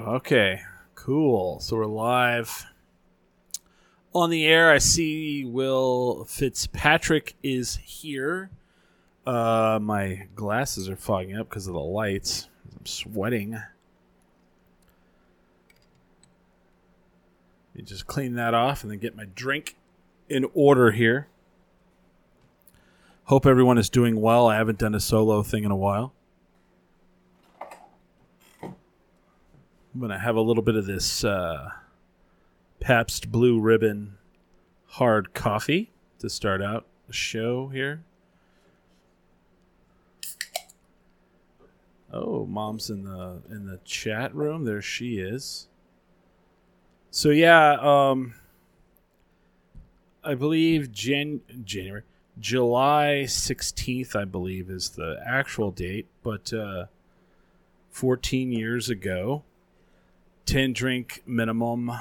go. Okay, cool. So we're live on the air. I see Will Fitzpatrick is here. Uh, my glasses are fogging up because of the lights. I'm sweating. Let me just clean that off and then get my drink in order here. Hope everyone is doing well. I haven't done a solo thing in a while. I'm to have a little bit of this uh, Pabst Blue Ribbon hard coffee to start out the show here. Oh, mom's in the in the chat room. There she is. So yeah, um I believe Jan- January July 16th I believe is the actual date, but uh 14 years ago 10 drink minimum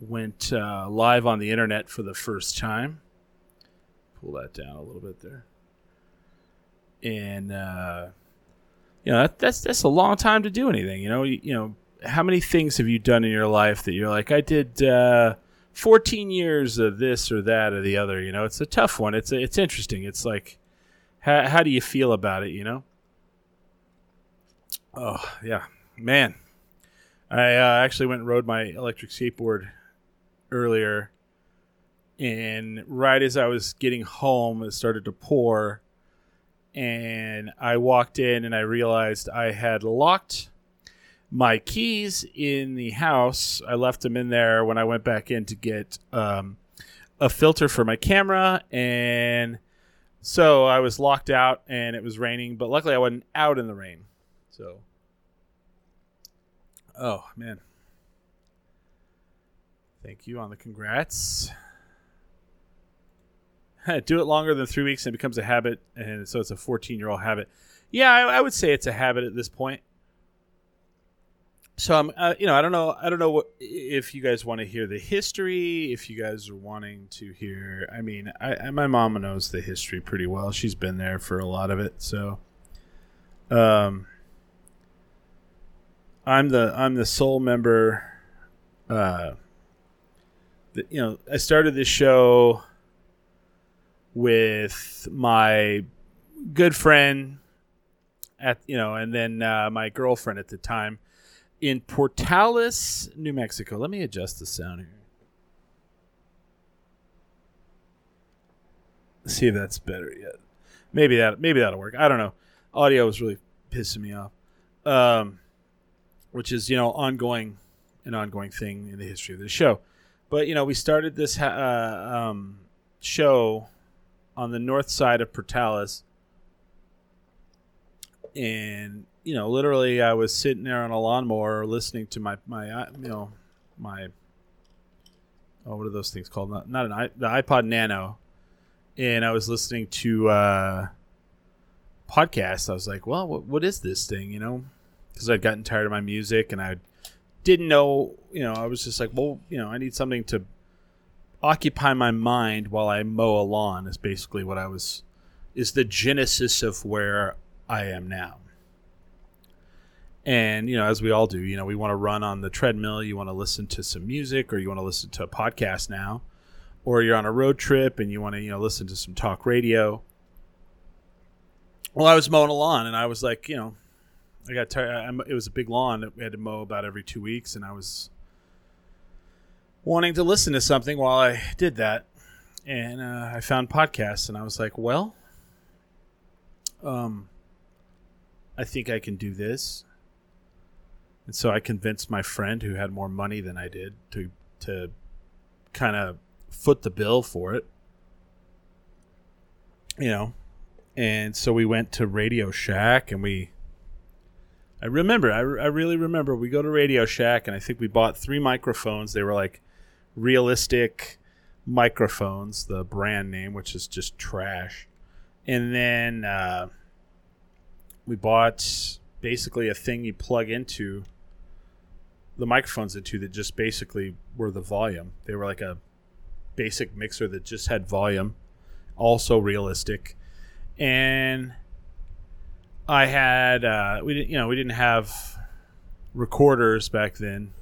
went uh, live on the internet for the first time. Pull that down a little bit there. And uh you know that, that's that's a long time to do anything. You know, you, you, know how many things have you done in your life that you're like, I did uh, 14 years of this or that or the other. You know, it's a tough one. It's a, it's interesting. It's like, how how do you feel about it? You know. Oh yeah, man. I uh, actually went and rode my electric skateboard earlier, and right as I was getting home, it started to pour and I walked in and I realized I had locked my keys in the house. I left them in there when I went back in to get um, a filter for my camera, and so I was locked out and it was raining. But luckily, I wasn't out in the rain. So, oh man, thank you on the congrats. do it longer than three weeks and it becomes a habit, and so it's a 14 year old habit. Yeah, I, I, would say it's a habit at this point. So I'm, uh, you know, I don't know, I don't know what if you guys want to hear the history, if you guys are wanting to hear. I mean, I, I, my mom knows the history pretty well. She's been there for a lot of it, so. Um, I'm the I'm the sole member. Uh, the, you know, I started this show with my good friend at you know, and then uh, my girlfriend at the time in Portales, New Mexico. Let me adjust the sound here. See if that's better yet. Maybe that maybe that'll work. I don't know. Audio was really pissing me off. Um, which is you know ongoing, an ongoing thing in the history of the show. But you know we started this uh, um, show on the north side of Portales. And you know, literally, I was sitting there on a lawnmower listening to my my uh, you know my oh what are those things called? Not not an the iPod Nano, and I was listening to uh, podcast. I was like, well, what, what is this thing? You know, because I'd gotten tired of my music and I didn't know. You know, I was just like, well, you know, I need something to occupy my mind while I mow a lawn is basically what I was is the genesis of where I am now. And you know, as we all do, you know, we want to run on the treadmill, you want to listen to some music or you want to listen to a podcast now, or you're on a road trip and you want to, you know, listen to some talk radio. Well, I was mowing a lawn and I was like, you know, I got tired. It was a big lawn that we had to mow about every two weeks, and I was wanting to listen to something while I did that, and uh, I found podcasts, and I was like, well, um, I think I can do this. And so I convinced my friend who had more money than I did to to kind of foot the bill for it. You know, and so we went to Radio Shack and we I remember I, I really remember we go to Radio Shack and I think we bought three microphones. They were like realistic microphones, the brand name, which is just trash. And then uh, we bought basically a thing you plug into the microphones into that just basically were the volume. They were like a basic mixer that just had volume, also realistic. And I had uh, we didn't you know we didn't have recorders back then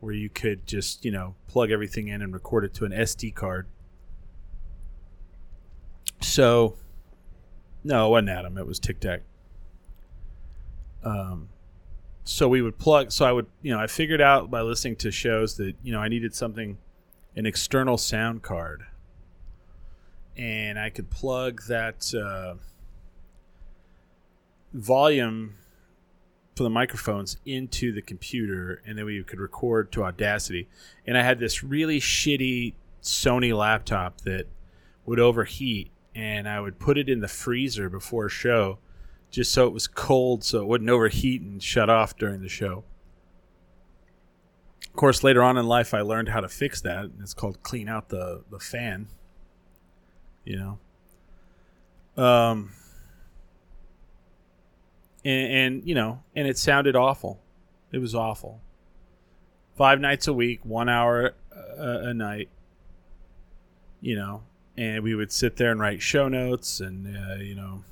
where you could just, you know, plug everything in and record it to an SD card. So, no, it wasn't Adam. It was Tic Tac. Um, so we would plug. So I would, you know, I figured out by listening to shows that you know I needed something, an external sound card, and I could plug that uh, volume for the microphones into the computer, and then we could record to Audacity. And I had this really shitty Sony laptop that would overheat, and I would put it in the freezer before a show just so it was cold so it wouldn't overheat and shut off during the show. Of course, later on in life, I learned how to fix that. It's called clean out the, the fan. You know? Um, and, and, you know, and it sounded awful. It was awful. Five nights a week, one hour a, a night, you know, and we would sit there and write show notes and, uh, you know,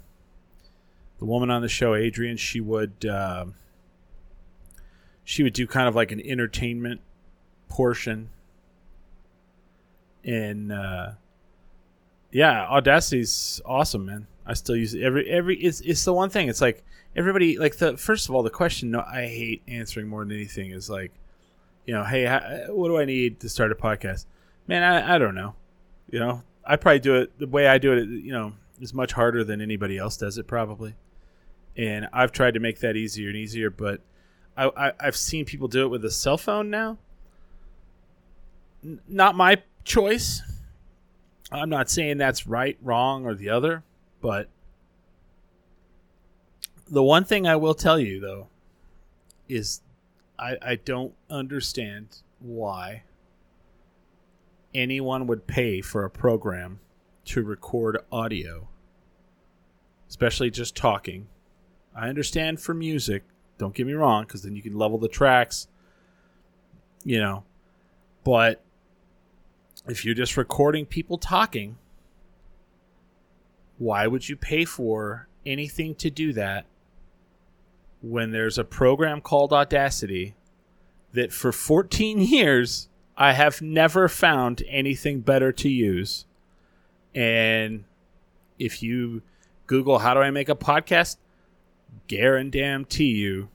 the woman on the show, Adrian, she would uh, she would do kind of like an entertainment portion, and uh, yeah, Audacity's awesome, man. I still use it every every. It's it's the one thing. It's like everybody like the first of all the question no, I hate answering more than anything is like, you know, hey, how, what do I need to start a podcast? Man, I I don't know. You know, I probably do it the way I do it. You know, is much harder than anybody else does it probably and I've tried to make that easier and easier. But I, I have seen people do it with a cell phone now. N- not my choice. I'm not saying that's right, wrong, or the other, but the one thing I will tell you though is I, I don't understand why anyone would pay for a program to record audio, especially just talking, I understand for music. Don't get me wrong, because then you can level the tracks. You know, but if you're just recording people talking, why would you pay for anything to do that when there's a program called Audacity that for 14 years I have never found anything better to use? And if you Google how do I make a podcast, guarantee you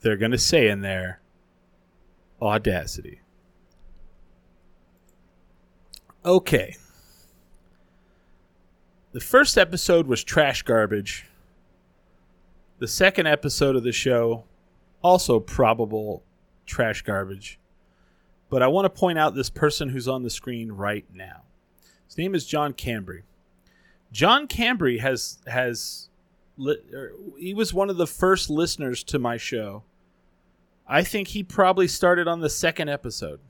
they're going to say in there audacity. Okay. The first episode was trash garbage. The second episode of the show, also probable trash garbage. But I want to point out this person who's on the screen right now. His name is John Cambry. John Cambry has has li- er, he was one of the first listeners to my show. I think he probably started on the second episode.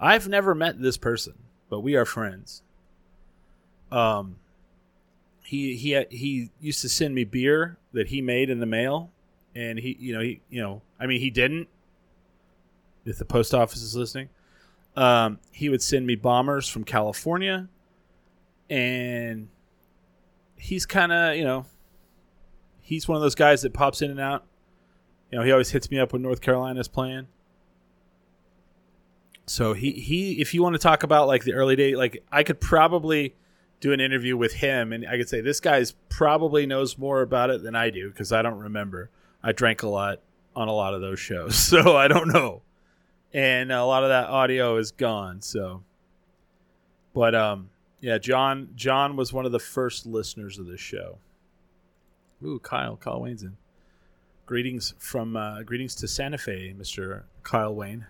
I've never met this person, but we are friends. Um, he he he used to send me beer that he made in the mail, and he you know he you know I mean he didn't. If the post office is listening, um, he would send me bombers from California, and he's kind of you know he's one of those guys that pops in and out. You know, he always hits me up when North Carolina's playing. So he he if you want to talk about like the early day, like I could probably do an interview with him and I could say this guy's probably knows more about it than I do because I don't remember. I drank a lot on a lot of those shows, so I don't know. And a lot of that audio is gone, so but um yeah, John. John was one of the first listeners of this show. Ooh, Kyle. Kyle Wayne's in. Greetings from uh, greetings to Santa Fe, Mister Kyle Wayne.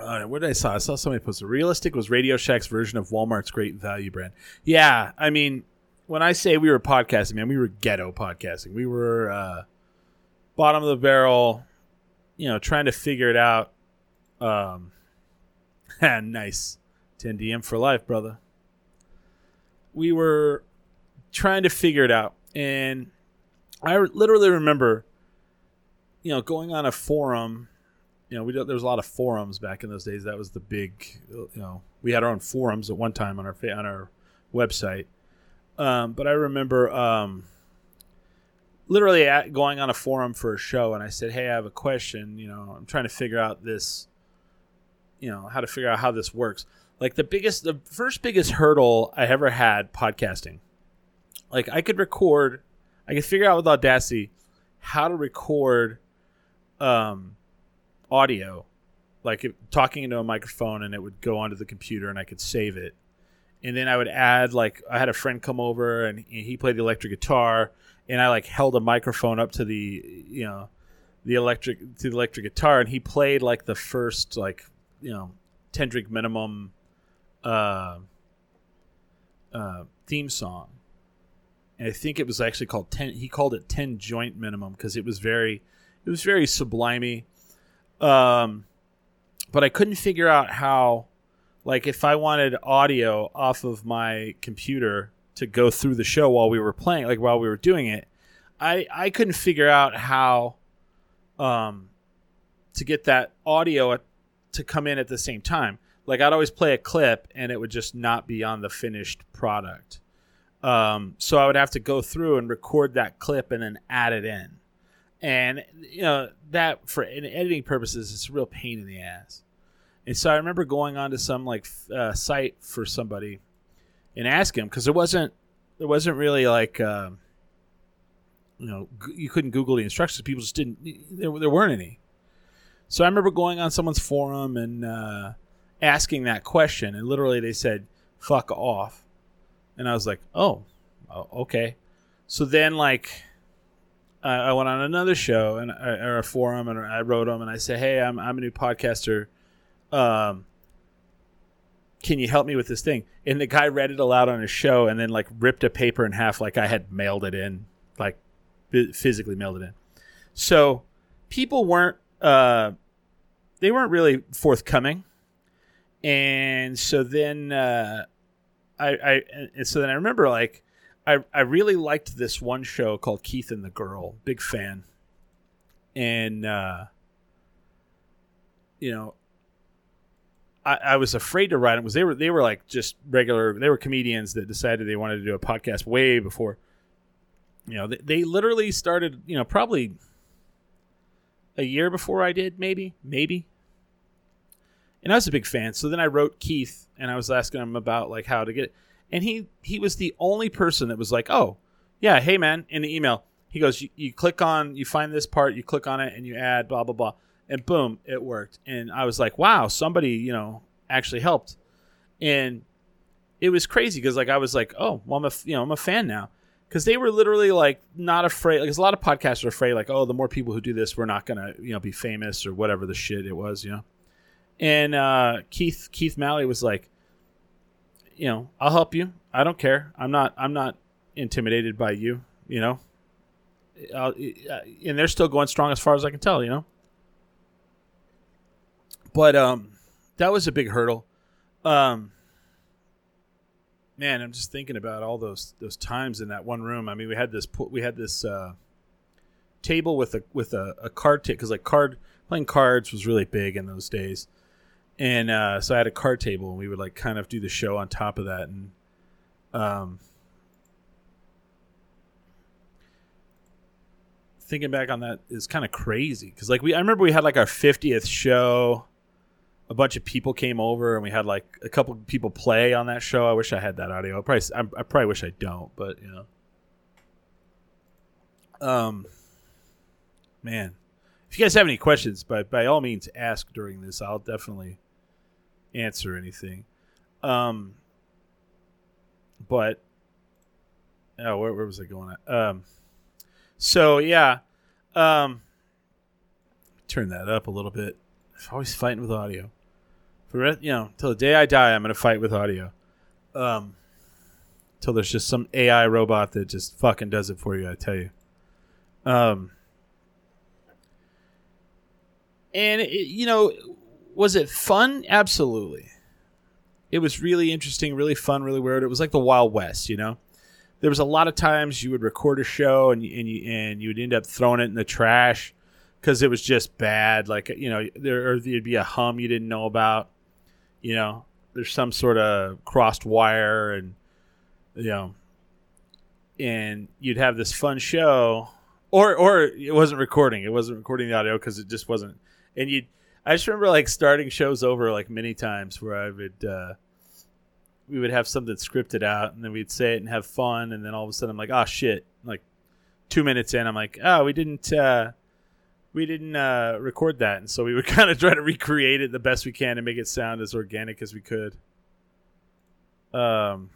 Uh, what did I saw? I saw somebody post. A realistic was Radio Shack's version of Walmart's great value brand. Yeah, I mean, when I say we were podcasting, man, we were ghetto podcasting. We were uh, bottom of the barrel, you know, trying to figure it out. Um, nice. 10 DM for life, brother. We were trying to figure it out. And I literally remember, you know, going on a forum. You know, we there was a lot of forums back in those days. That was the big, you know, we had our own forums at one time on our on our website. Um, but I remember um, literally at, going on a forum for a show, and I said, "Hey, I have a question. You know, I'm trying to figure out this. You know, how to figure out how this works." Like the biggest, the first biggest hurdle I ever had podcasting. Like I could record, I could figure out with Audacity how to record um, audio, like talking into a microphone, and it would go onto the computer, and I could save it. And then I would add like I had a friend come over, and he played the electric guitar, and I like held a microphone up to the you know the electric to the electric guitar, and he played like the first like you know ten drink minimum uh, uh, theme song. And I think it was actually called ten. He called it ten joint minimum because it was very, it was very sublimey. Um, but I couldn't figure out how, like, if I wanted audio off of my computer to go through the show while we were playing, like while we were doing it, I I couldn't figure out how, um, to get that audio to come in at the same time. Like I'd always play a clip and it would just not be on the finished product. Um, so I would have to go through and record that clip and then add it in. And you know that for in editing purposes, it's a real pain in the ass. And so I remember going onto some like uh, site for somebody and asking him because there wasn't there wasn't really like uh, you know you couldn't Google the instructions. People just didn't there, there weren't any. So I remember going on someone's forum and uh, asking that question, and literally they said "fuck off," and I was like, "Oh, oh okay." So then, like, I, went on another show and or a forum, and I wrote them, and I said, "Hey, I'm I'm a new podcaster. Um, can you help me with this thing?" And the guy read it aloud on his show, and then like ripped a paper in half, like I had mailed it in, like physically mailed it in. So people weren't uh, they weren't really forthcoming and so then uh, I, I and so then I remember like I I really liked this one show called Keith and the Girl, big fan, and uh, you know I, I was afraid to write them because they were they were like just regular they were comedians that decided they wanted to do a podcast way before you know they, they literally started you know probably a year before I did maybe maybe. And I was a big fan. So then I wrote Keith and I was asking him about like how to get it, and he he was the only person that was like, oh yeah, hey man, in the email he goes, you, you click on, you find this part, you click on it, and you add blah blah blah, and boom, it worked. And I was like, wow, somebody you know actually helped, and it was crazy because like I was like, oh, well, I'm a you know I'm a fan now because they were literally like not afraid. Like, a lot of podcasts are afraid, like, oh, the more people who do this, we're not gonna you know be famous or whatever the shit it was, you know and uh, Keith Keith Malley was like, you know, I'll help you. I don't care. I'm not I'm not intimidated by you. You know, I'll, and they're still going strong as far as I can tell. You know, but um, that was a big hurdle. Um, man, I'm just thinking about all those those times in that one room. I mean, we had this we had this uh, table with a with a, a card table because like card playing cards was really big in those days and uh, so I had a card table, and we would like kind of do the show on top of that, and um, thinking back on that is kind of crazy because like we I remember we had like our fiftieth show, a bunch of people came over, and we had like a couple people play on that show. I wish I had that audio. I probably I, I probably wish I don't, but you know, um, man. If you guys have any questions, by by all means, ask during this. I'll definitely answer anything. Um, but oh, where, where was I going at? Um, so yeah, um, turn that up a little bit. I'm always fighting with audio. For you know, till the day I die, I'm gonna fight with audio. Um, till there's just some AI robot that just fucking does it for you. I tell you. Um, and it, you know was it fun? Absolutely. It was really interesting, really fun, really weird. It was like the Wild West, you know. There was a lot of times you would record a show and and you and you would end up throwing it in the trash because it was just bad. Like you know, there or there'd be a hum you didn't know about. You know, there's some sort of crossed wire and you know, and you'd have this fun show or or it wasn't recording. It wasn't recording the audio because it just wasn't. And you, I just remember like starting shows over like many times where I would. Uh, we would have something scripted out and then we'd say it and have fun and then all of a sudden I'm like, oh shit. Like two minutes in, I'm like, oh, we didn't uh we didn't uh record that. And so we would kind of try to recreate it the best we can and make it sound as organic as we could. Um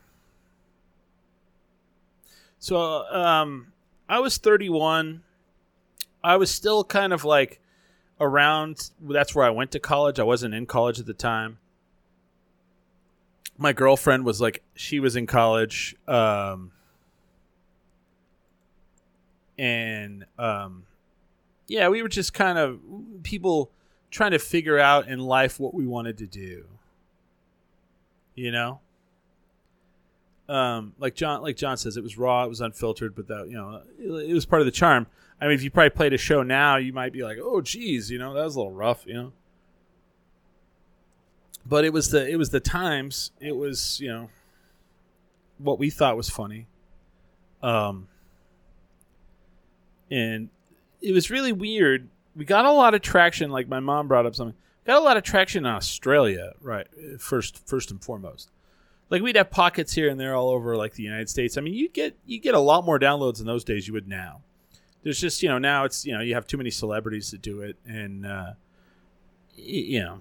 so um I was 31. I was still kind of like around that's where I went to college. I wasn't in college at the time. My girlfriend was like she was in college um and um yeah we were just kind of people trying to figure out in life what we wanted to do you know? Um like john like john says it was raw it was unfiltered but that you know it, it was part of the charm i mean if you probably played a show now you might be like oh geez you know that was a little rough you know but it was the it was the times. It was you know what we thought was funny, um, and it was really weird. We got a lot of traction. Like my mom brought up something. Got a lot of traction in Australia, right? First, first and foremost. Like we'd have pockets here and there all over, like the United States. I mean, you get you get a lot more downloads in those days you would now. There's just you know now it's you know you have too many celebrities to do it, and uh, you know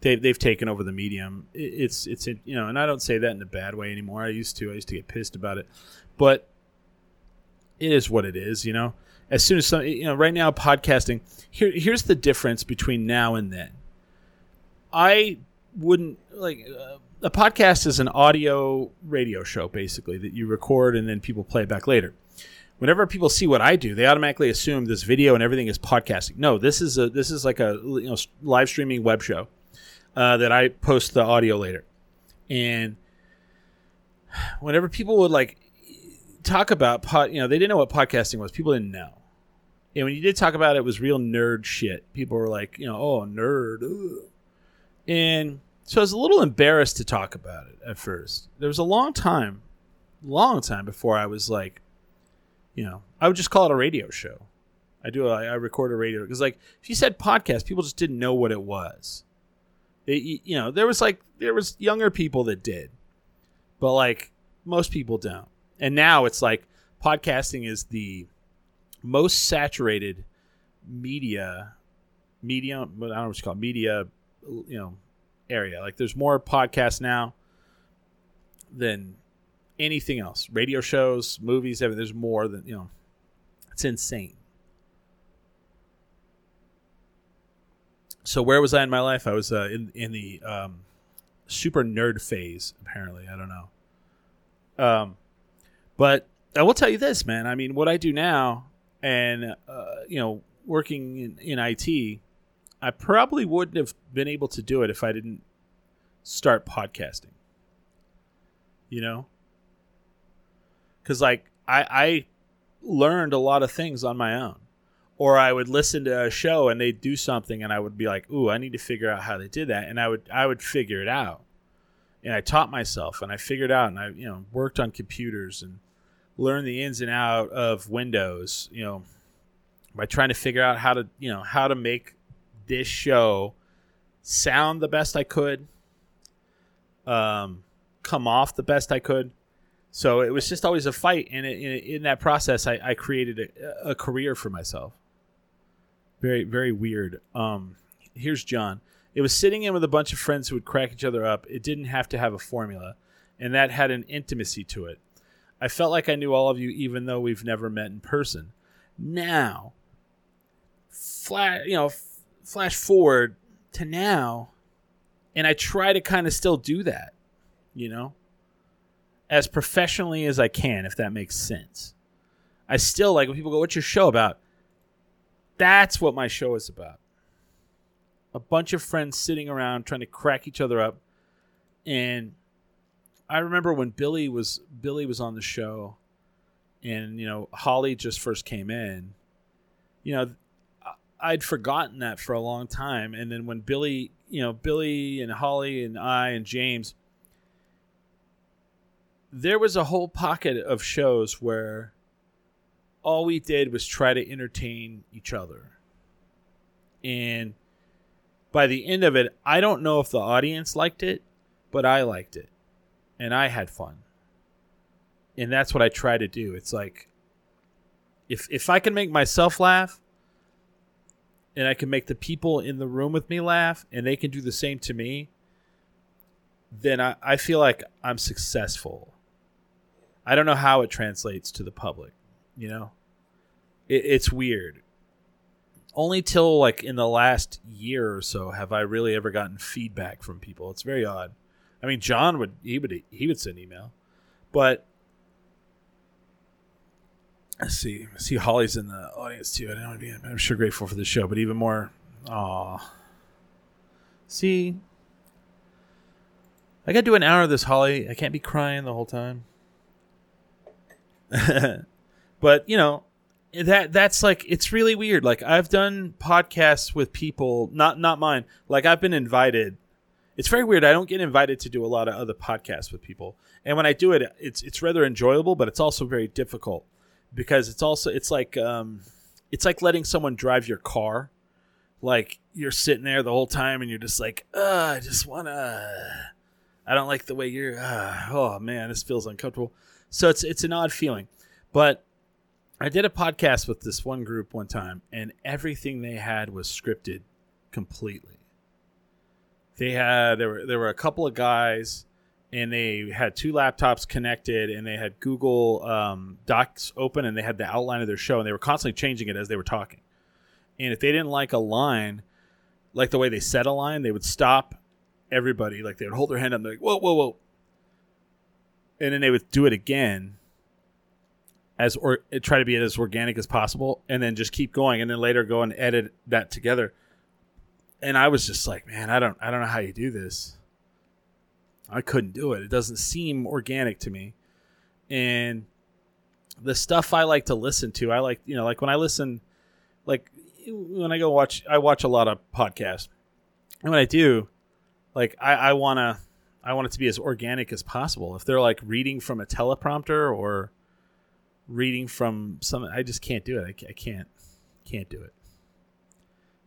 they've they've taken over the medium. It's it's you know, and I don't say that in a bad way anymore. I used to. I used to get pissed about it, but it is what it is. You know, as soon as some, you know, right now podcasting. Here here's the difference between now and then. I wouldn't like. Uh, a podcast is an audio radio show basically that you record and then people play back later whenever people see what I do, they automatically assume this video and everything is podcasting. No, this is a this is like a you know live streaming web show uh, that I post the audio later. And whenever people would like talk about pod, you know, they didn't know what podcasting was. People didn't know. And when you did talk about it, it was real nerd shit. People were like, you know, oh, nerd. Ugh. And so I was a little embarrassed to talk about it at first. There was a long time, long time before I was like, you know, I would just call it a radio show. I do, I, I record a radio because, like, if you said podcast, people just didn't know what it was. It, you know, there was like there was younger people that did, but like most people don't. And now it's like podcasting is the most saturated media medium. I don't know what you call it, media. You know, area. Like there's more podcasts now than anything else. Radio shows, movies, everything. There's more than you know. It's insane. so where was I in my life? I was uh, in in the um, super nerd phase. Apparently, I don't know. Um, but I will tell you this, man. I mean, what I do now, and uh, you know, working in, in IT, I probably wouldn't have been able to do it if I didn't start podcasting. You know, because like I I learned a lot of things on my own or I would listen to a show and they'd do something and I would be like, "Ooh, I need to figure out how they did that." And I would I would figure it out. And I taught myself and I figured out and I, you know, worked on computers and learned the ins and out of Windows, you know, by trying to figure out how to, you know, how to make this show sound the best I could, um, come off the best I could. So it was just always a fight, and in, in, that process, I, I created a, a, career for myself. Very, very weird. Um, here's John. It was sitting in with a bunch of friends who would crack each other up. It didn't have to have a formula, and that had an intimacy to it. I felt like I knew all of you, even though we've never met in person. Now, flash, you know, f- flash forward to now, and I try to kind of still do that, you know, as professionally as I can, if that makes sense. I still like when people go, "What's your show about?" That's what my show is about. A bunch of friends sitting around trying to crack each other up. And I remember when Billy was Billy was on the show and you know Holly just first came in. You know, I'd forgotten that for a long time and then when Billy, you know, Billy and Holly and I and James there was a whole pocket of shows where all we did was try to entertain each other. And by the end of it, I don't know if the audience liked it, but I liked it. And I had fun. And that's what I try to do. It's like if if I can make myself laugh and I can make the people in the room with me laugh and they can do the same to me, then I, I feel like I'm successful. I don't know how it translates to the public, you know? It, it's weird. Only till like in the last year or so have I really ever gotten feedback from people. It's very odd. I mean, John would he would he would send email, but I see. I see Holly's in the audience too. I don't want to be. I'm sure grateful for the show, but even more. Aw. See, I got to do an hour of this, Holly. I can't be crying the whole time. but you know, that that's like it's really weird. Like I've done podcasts with people, not not mine. Like I've been invited. It's very weird. I don't get invited to do a lot of other podcasts with people, and when I do it, it's it's rather enjoyable, but it's also very difficult because it's also it's like um, it's like letting someone drive your car. Like you're sitting there the whole time, and you're just like, I just wanna. I don't like the way you're. Uh, oh man, this feels uncomfortable. So it's it's an odd feeling, but I did a podcast with this one group one time, and everything they had was scripted completely. They had there were there were a couple of guys, and they had two laptops connected, and they had Google um, Docs open, and they had the outline of their show, and they were constantly changing it as they were talking. And if they didn't like a line, like the way they said a line, they would stop everybody. Like they would hold their hand up, and they're like, "Whoa, whoa, whoa," and then they would do it again as or try to be as organic as possible and then just keep going and then later go and edit that together. And i was just like man i don't i don't know how you do this. I couldn't do it. It doesn't seem organic to me. And the stuff i like to listen to i like you know like when i listen like when i go watch i watch a lot of podcasts. And when i do like i i want to i want it to be as organic as possible if they're like reading from a teleprompter or reading from some. I just can't do it. I, I can't, can't do it.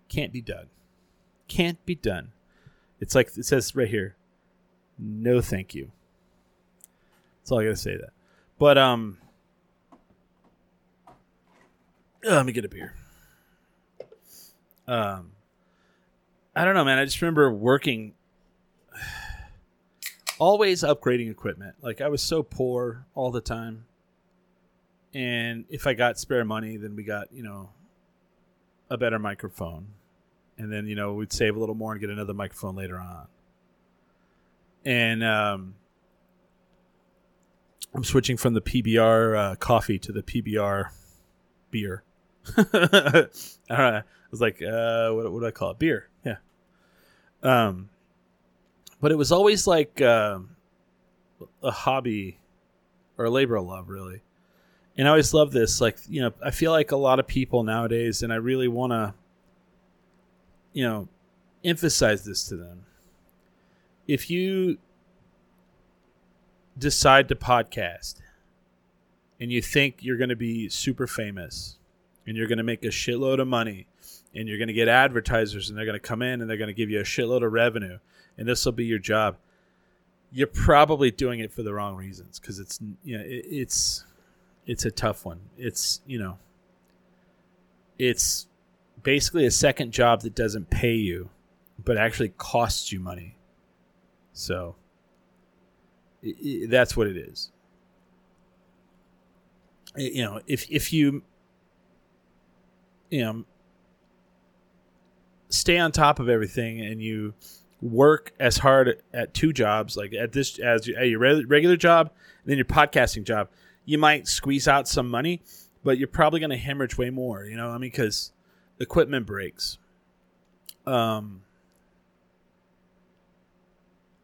Can't be done. Can't be done. It's like it says right here. No, thank you. That's all I gotta say. That, but um, oh, let me get a beer. Um, I don't know, man. I just remember working, always upgrading equipment. Like I was so poor all the time and if I got spare money, then we got you know a better microphone, and then you know we'd save a little more and get another microphone later on. And um, I'm switching from the PBR uh, coffee to the PBR beer. All right, I was like, uh, what, what do I call it? Beer, yeah. Um, but it was always like uh, a hobby or a labor of love, really and I always love this. Like, you know, I feel like a lot of people nowadays, and I really want to, you know, emphasize this to them. If you decide to podcast and you think you're going to be super famous and you're going to make a shitload of money and you're going to get advertisers and they're going to come in and they're going to give you a shitload of revenue and this will be your job you're probably doing it for the wrong reasons because it's you know it, it's it's a tough one. It's you know, it's basically a second job that doesn't pay you, but actually costs you money. So it, it, that's what it is. you know, if if you you know stay on top of everything and you work as hard at two jobs, like at this as at your regular job, and then your podcasting job you might squeeze out some money, but you're probably going to hemorrhage way more. You know, I mean, because equipment breaks. Um,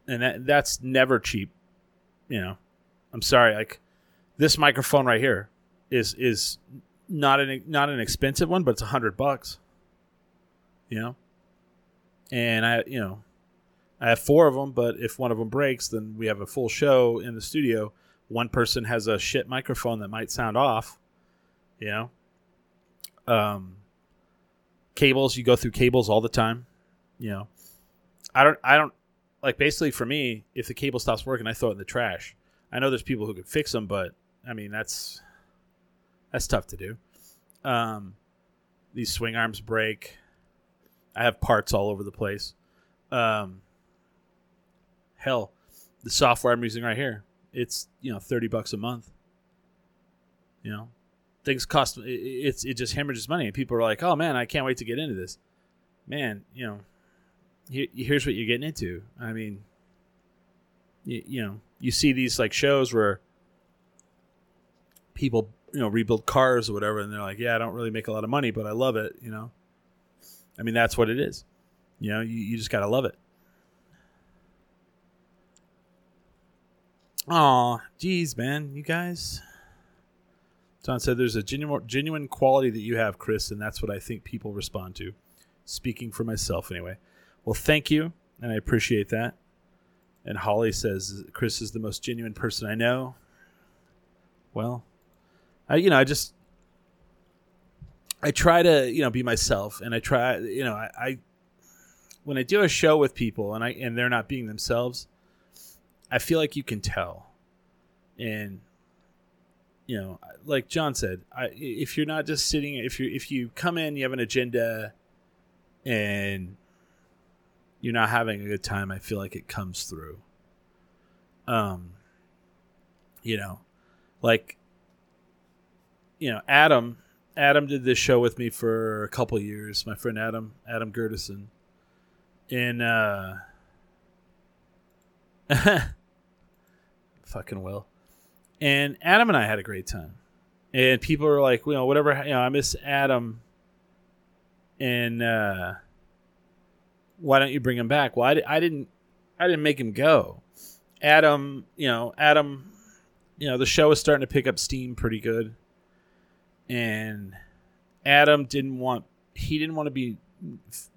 and that that's never cheap. You know, I'm sorry. Like this microphone right here is is not an not an expensive one, but it's a hundred bucks. You know, and I you know I have four of them, but if one of them breaks, then we have a full show in the studio one person has a shit microphone that might sound off, You know, um, cables. You go through cables all the time. You know, I don't. I don't like. Basically, for me, if the cable stops working, I throw it in the trash. I know there's people who can fix them, but I mean that's that's tough to do. Um, these swing arms break. I have parts all over the place. Um, hell, the software I'm using right here, it's you know thirty bucks a month. You know, things cost. It, it's it just hemorrhages money, and people are like, "Oh man, I can't wait to get into this." Man, you know, here, here's what you're getting into. I mean, you, you know, you see these like shows where people you know rebuild cars or whatever, and they're like, "Yeah, I don't really make a lot of money, but I love it." You know, I mean, that's what it is. You know, you, you just gotta love it. Aw, geez, man, you guys. John said there's a genuine, genuine quality that you have, Chris, and that's what I think people respond to. Speaking for myself, anyway. Well, thank you, and I appreciate that. And Holly says Chris is the most genuine person I know. Well, I, you know, I just I try to you know be myself, and I try you know I, I when I do a show with people and I and they're not being themselves, I feel like you can tell, and you know, like John said, I, if you're not just sitting, if you if you come in, you have an agenda, and you're not having a good time, I feel like it comes through. Um, you know, like you know, Adam. Adam did this show with me for a couple years. My friend Adam, Adam Gertison, and uh, fucking will. And Adam and I had a great time. And people are like, you know, whatever, you know, I miss Adam. And uh, why don't you bring him back? Well, I, I didn't, I didn't make him go. Adam, you know, Adam, you know, the show is starting to pick up steam pretty good. And Adam didn't want, he didn't want to be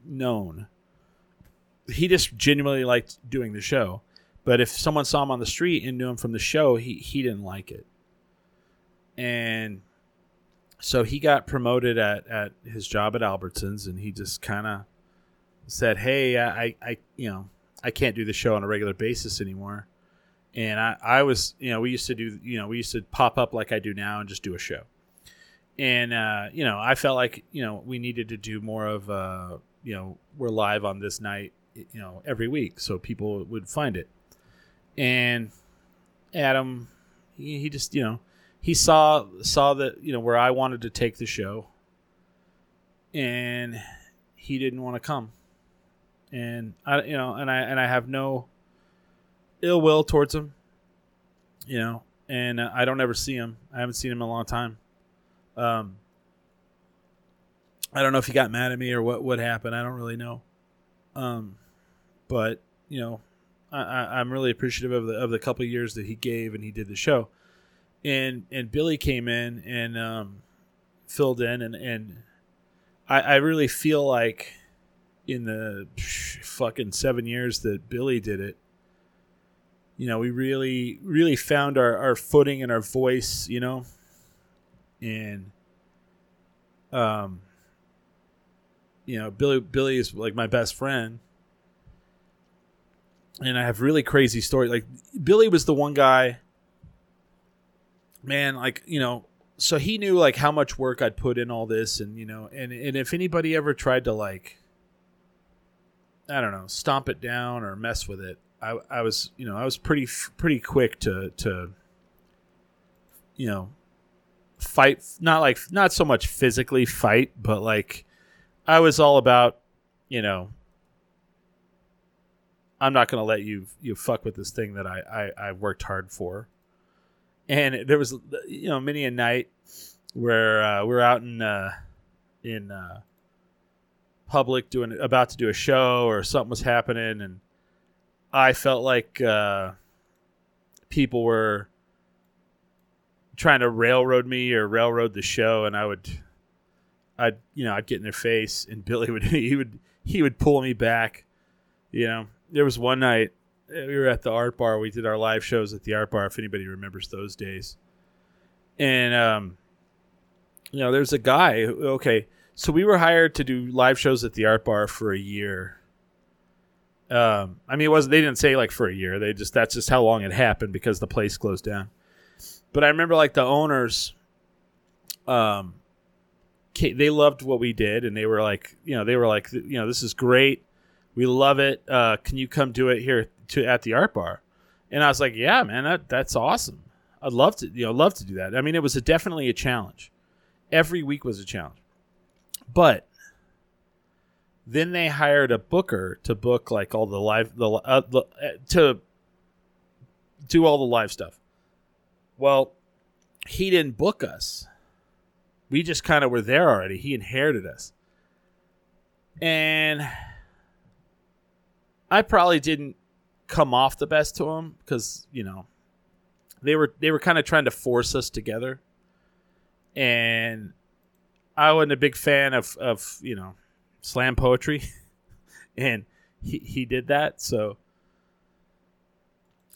known. He just genuinely liked doing the show. But if someone saw him on the street and knew him from the show, he he didn't like it. And so he got promoted at, at his job at Albertsons and he just kind of said, "Hey, I, I you know, I can't do the show on a regular basis anymore." And I I was, you know, we used to do, you know, we used to pop up like I do now and just do a show. And uh, you know, I felt like, you know, we needed to do more of uh, you know, we're live on this night, you know, every week so people would find it and Adam, he, he just you know he saw saw that you know where I wanted to take the show, and he didn't want to come, and I you know and I and I have no ill will towards him, you know, and I don't ever see him. I haven't seen him in a long time. Um, I don't know if he got mad at me or what what happened. I don't really know. Um, but you know, I, am really appreciative of the of the couple years that he gave and he did the show, and and Billy came in and um, filled in and and I, I really feel like in the fucking seven years that Billy did it, you know, we really really found our our footing and our voice, you know, and um, you know, Billy Billy is like my best friend and I have really crazy stories. Like Billy was the one guy, man. Like you know, so he knew like how much work I'd put in all this, and you know, and and if anybody ever tried to like, I don't know, stomp it down or mess with it, I I was you know I was pretty pretty quick to to, you know, fight. Not like not so much physically fight, but like I was all about, you know I'm not going to let you you fuck with this thing that I, I I worked hard for. And there was you know many a night where uh, we're out in uh, in uh, public doing about to do a show or something was happening, and I felt like uh, people were trying to railroad me or railroad the show, and I would. I'd you know I'd get in their face and Billy would he would he would pull me back, you know, there was one night uh, we were at the art bar. We did our live shows at the art bar. If anybody remembers those days, and um, you know, there's a guy. Okay, so we were hired to do live shows at the Art Bar for a year. Um, I mean, it was they didn't say like for a year. They just that's just how long it happened because the place closed down. But I remember like the owners, um, they loved what we did, and they were like, you know, they were like, you know, this is great. We love it. Uh, can you come do it here to at the Art Bar? And I was like, yeah, man, that that's awesome. I'd love to, you know, love to do that. I mean, it was a, definitely a challenge. Every week was a challenge. But then they hired a booker to book like all the live the, uh, uh, to do all the live stuff. Well, he didn't book us. We just kind of were there already. He inherited us. And I probably didn't come off the best to him because, you know, they were they were kind of trying to force us together. And I wasn't a big fan of of, you know, slam poetry. and he he did that, so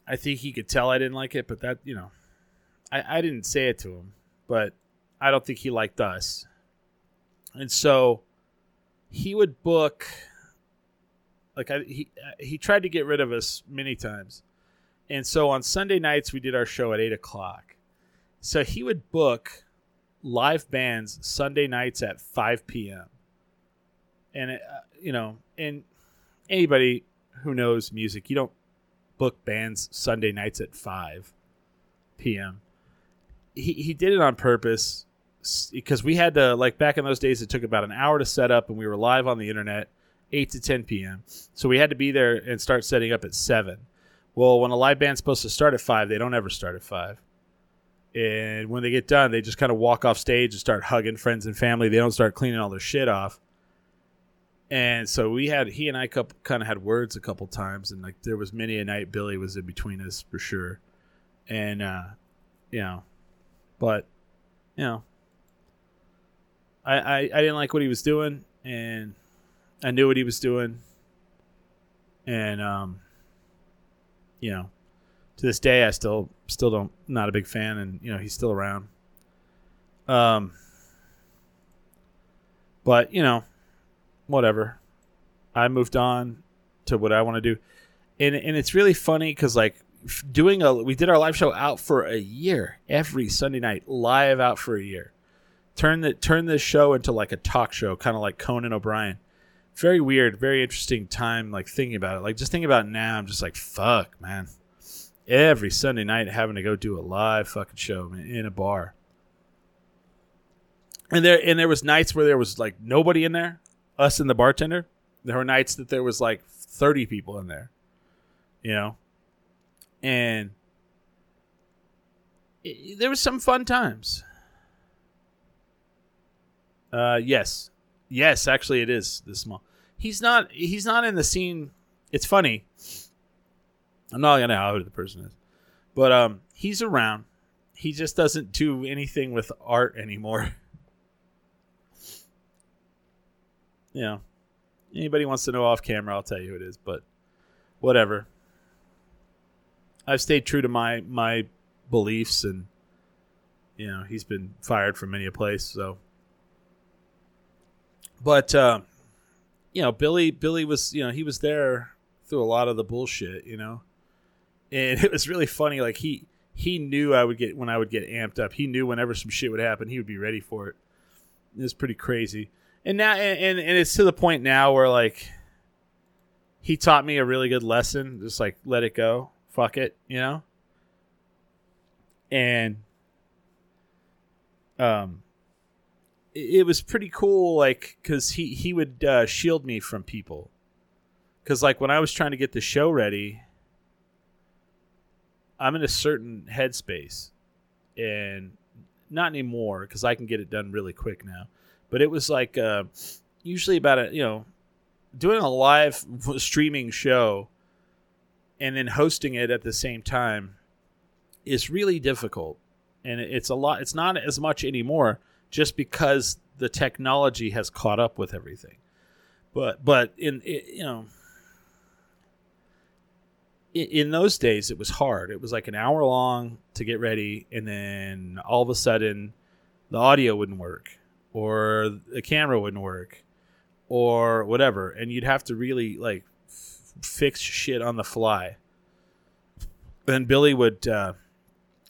I think he could tell I didn't like it, but that, you know, I, I didn't say it to him, but I don't think he liked us. And so he would book like I, he he tried to get rid of us many times. And so on Sunday nights we did our show at eight o'clock. So he would book live bands Sunday nights at five p.m. And it, uh, you know, and anybody who knows music, you don't book bands Sunday nights at five p.m. He he did it on purpose because we had to like back in those days. It took about an hour to set up, and we were live on the internet eight to ten p.m. So we had to be there and start setting up at seven. Well, when a live band's supposed to start at five, they don't ever start at five. And when they get done, they just kind of walk off stage and start hugging friends and family. They don't start cleaning all their shit off. And so we had he and I kind of had words a couple times, and like there was many a night Billy was in between us for sure, and uh, you know, but you know, I, I I didn't like what he was doing, and I knew what he was doing, and um, you know, to this day I still still don't not a big fan, and you know he's still around. Um, but you know, whatever. I moved on to what I want to do, and and it's really funny because like doing a we did our live show out for a year every Sunday night live out for a year. Turn the turn this show into like a talk show, kind of like Conan O'Brien. Very weird, very interesting time. Like thinking about it, like just thinking about now, I'm just like fuck, man. Every Sunday night having to go do a live fucking show in a bar. And there and there was nights where there was like nobody in there, us and the bartender. There were nights that there was like 30 people in there. You know? And it, there was some fun times. Uh yes. Yes, actually it is this small. He's not he's not in the scene. It's funny. I'm not gonna know who the person is. But um he's around. He just doesn't do anything with art anymore. know, anybody wants to know off camera, I'll tell you who it is, but whatever. I've stayed true to my my beliefs and you know, he's been fired from many a place, so but uh, you know, Billy Billy was, you know, he was there through a lot of the bullshit, you know. And it was really funny like he he knew I would get when I would get amped up. He knew whenever some shit would happen, he would be ready for it. It was pretty crazy and now and, and, and it's to the point now where like he taught me a really good lesson just like let it go fuck it you know and um it was pretty cool like because he he would uh, shield me from people. Because like when i was trying to get the show ready i'm in a certain headspace. And not anymore because i can get it done really quick now. But it was like uh, usually about a you know doing a live streaming show and then hosting it at the same time is really difficult. And it's a lot it's not as much anymore just because the technology has caught up with everything. But but in it, you know in, those days it was hard. It was like an hour long to get ready and then all of a sudden the audio wouldn't work or the camera wouldn't work or whatever. And you'd have to really like f- fix shit on the fly. Then billy would uh,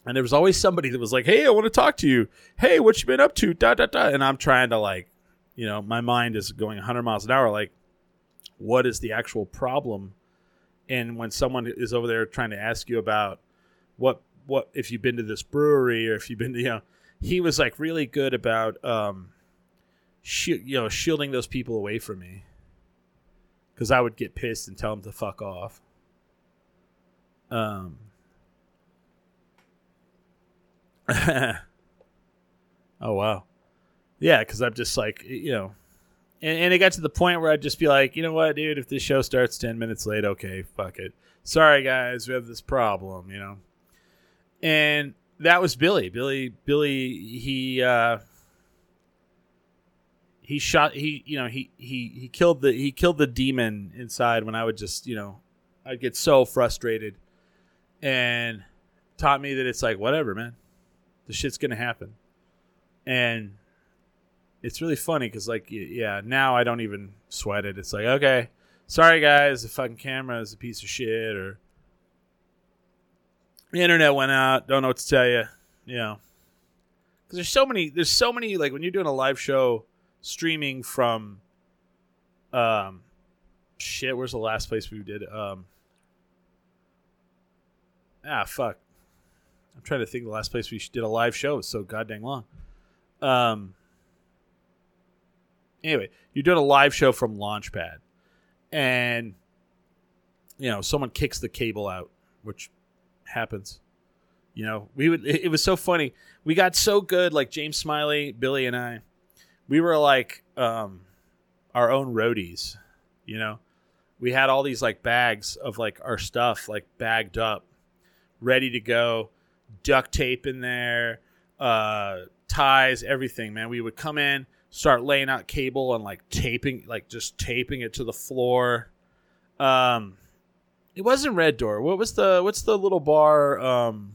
and there was always somebody that was like hey i want to talk to you. Hey what you been up to? Da da da. And i'm trying to like you know my mind is going 100 miles an hour like what is the actual problem? And when someone is over there trying to ask you about what what if you've been to this brewery or if you've been to you know he was like really good about um shi- you know shielding those people away from me. Because i would get pissed and tell them to fuck off. Um oh wow yeah because i'm just like you know and, and it got to the point where I'd just be like, you know what, dude, if this show starts 10 minutes late, okay, fuck it. Sorry, guys, we have this problem, you know? And that was Billy. Billy, Billy, he, uh, he shot, he, you know, he, he, he killed the, he killed the demon inside when I would just, you know, I'd get so frustrated and taught me that it's like, whatever, man, the shit's to happen. And, it's really funny because like yeah now i don't even sweat it. It's like okay sorry guys the fucking camera is a piece of shit or the internet went out don't know what to tell you you know. Because there's so many there's so many like when you're doing a live show streaming from um shit where's the last place we did um ah fuck i'm trying to think the last place we did a live show was so goddamn long um anyway, you're doing a live show from Launchpad, and you know someone kicks the cable out, which happens. You know, we would. It, it was so funny. We got so good, like James Smiley, Billy, and I. We were like um, our own roadies. You know, we had all these like bags of like our stuff, like bagged up, ready to go, duct tape in there, uh, ties, everything. Man, we would come in start laying out cable and like taping like just taping it to the floor. Um it wasn't red door. What was the what's the little bar um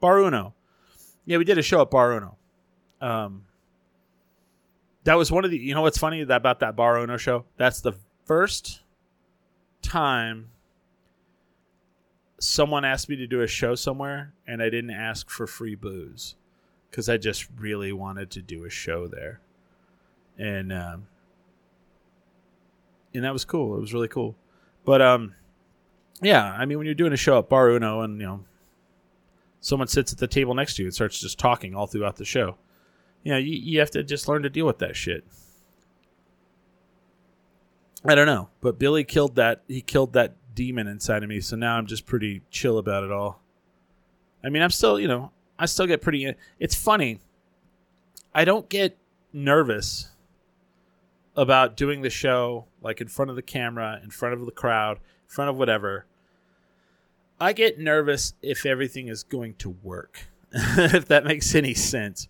bar uno? Yeah we did a show at bar uno. Um that was one of the you know what's funny about that bar uno show? That's the first time someone asked me to do a show somewhere and i didn't ask for free booze because i just really wanted to do a show there and um, and that was cool. It was really cool. But um, yeah, I mean, when you're doing a show at Bar Uno and you know someone sits at the table next to you and starts just talking all throughout the show, you know, you, you have to just learn to deal with that shit. I don't know, but Billy killed that. He killed that demon inside of me, so now I'm just pretty chill about it all. I mean, I'm still, you know, I still get pretty. It's funny. I don't get nervous about doing the show like in front of the camera, in front of the crowd, in front of whatever. I get nervous if everything is going to work, if that makes any sense.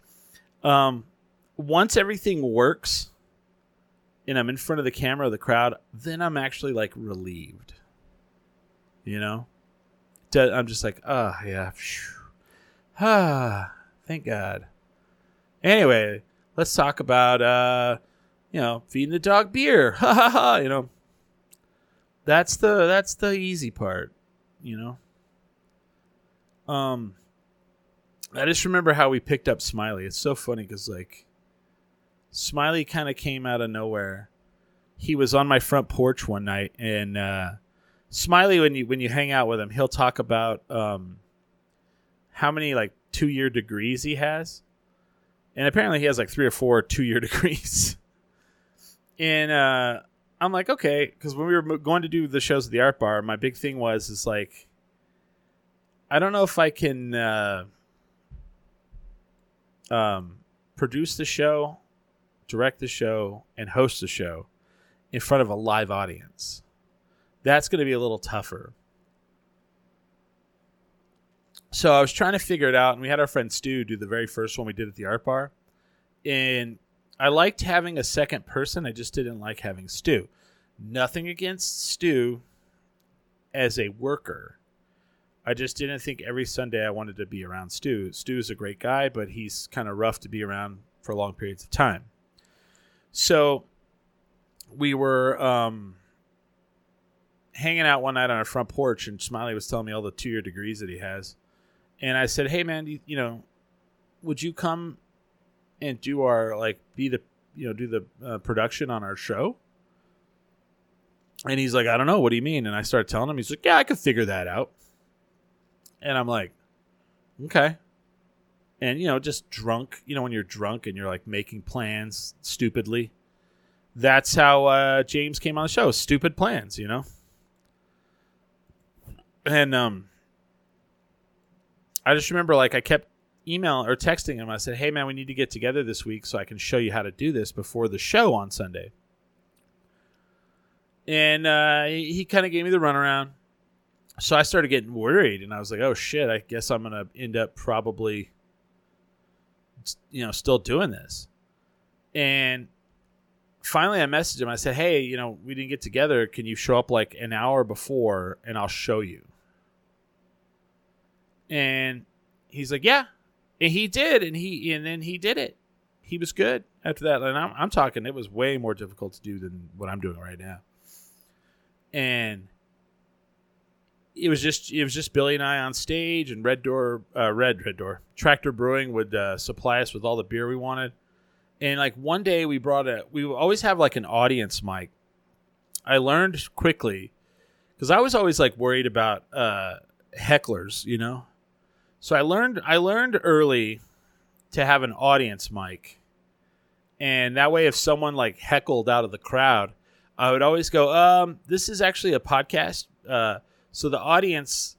Um, once everything works and I'm in front of the camera or the crowd, then I'm actually like relieved. You know? I'm just like, oh, yeah. Ah, thank God. Anyway, let's talk about uh, you know, feeding the dog beer. Ha ha ha. You know, that's the that's the easy part. You know. Um, I just remember how we picked up Smiley. It's so funny because like, Smiley kind of came out of nowhere. He was on my front porch one night, and uh, Smiley, when you when you hang out with him, he'll talk about um, how many like two year degrees he has, and apparently he has like three or four two year degrees and uh, I'm like, okay, because when we were going to do the shows at the Art Bar, my big thing was is like, I don't know if I can uh, um, produce the show, direct the show, and host the show in front of a live audience. That's going to be a little tougher. So I was trying to figure it out, and we had our friend Stu do the very first one we did at the Art Bar, and I liked having a second person. I just didn't like having Stu. Nothing against Stu as a worker. I just didn't think every Sunday I wanted to be around Stu. Stu's a great guy, but he's kind of rough to be around for long periods of time. So we were um, hanging out one night on our front porch, and Smiley was telling me all the two year degrees that he has. And I said, "Hey, man, you, you know, would you come and do our like be the you know do the uh, production on our show?" And he's like, "I don't know. What do you mean?" And I started telling him. He's like, "Yeah, I could figure that out." And I'm like, "Okay." And you know, just drunk. You know, when you're drunk and you're like making plans stupidly. That's how uh, James came on the show. Stupid plans, you know. And um, I just remember like I kept email or texting him. I said, "Hey man, we need to get together this week so I can show you how to do this before the show on Sunday." And uh, he, he kind of gave me the runaround. So I started getting worried, and I was like, "Oh shit! I guess I'm gonna end up probably, you know, still doing this." And finally, I messaged him. I said, "Hey, you know, we didn't get together. Can you show up like an hour before, and I'll show you?" And he's like, "Yeah," and he did, and he and then he did it. He was good after that, and I'm, I'm talking. It was way more difficult to do than what I'm doing right now. And it was just it was just Billy and I on stage, and Red Door, uh, Red Red Door, Tractor Brewing would uh, supply us with all the beer we wanted. And like one day we brought a, we always have like an audience mic. I learned quickly because I was always like worried about uh, hecklers, you know. So I learned I learned early to have an audience mic, and that way, if someone like heckled out of the crowd, I would always go, um, "This is actually a podcast." Uh, so the audience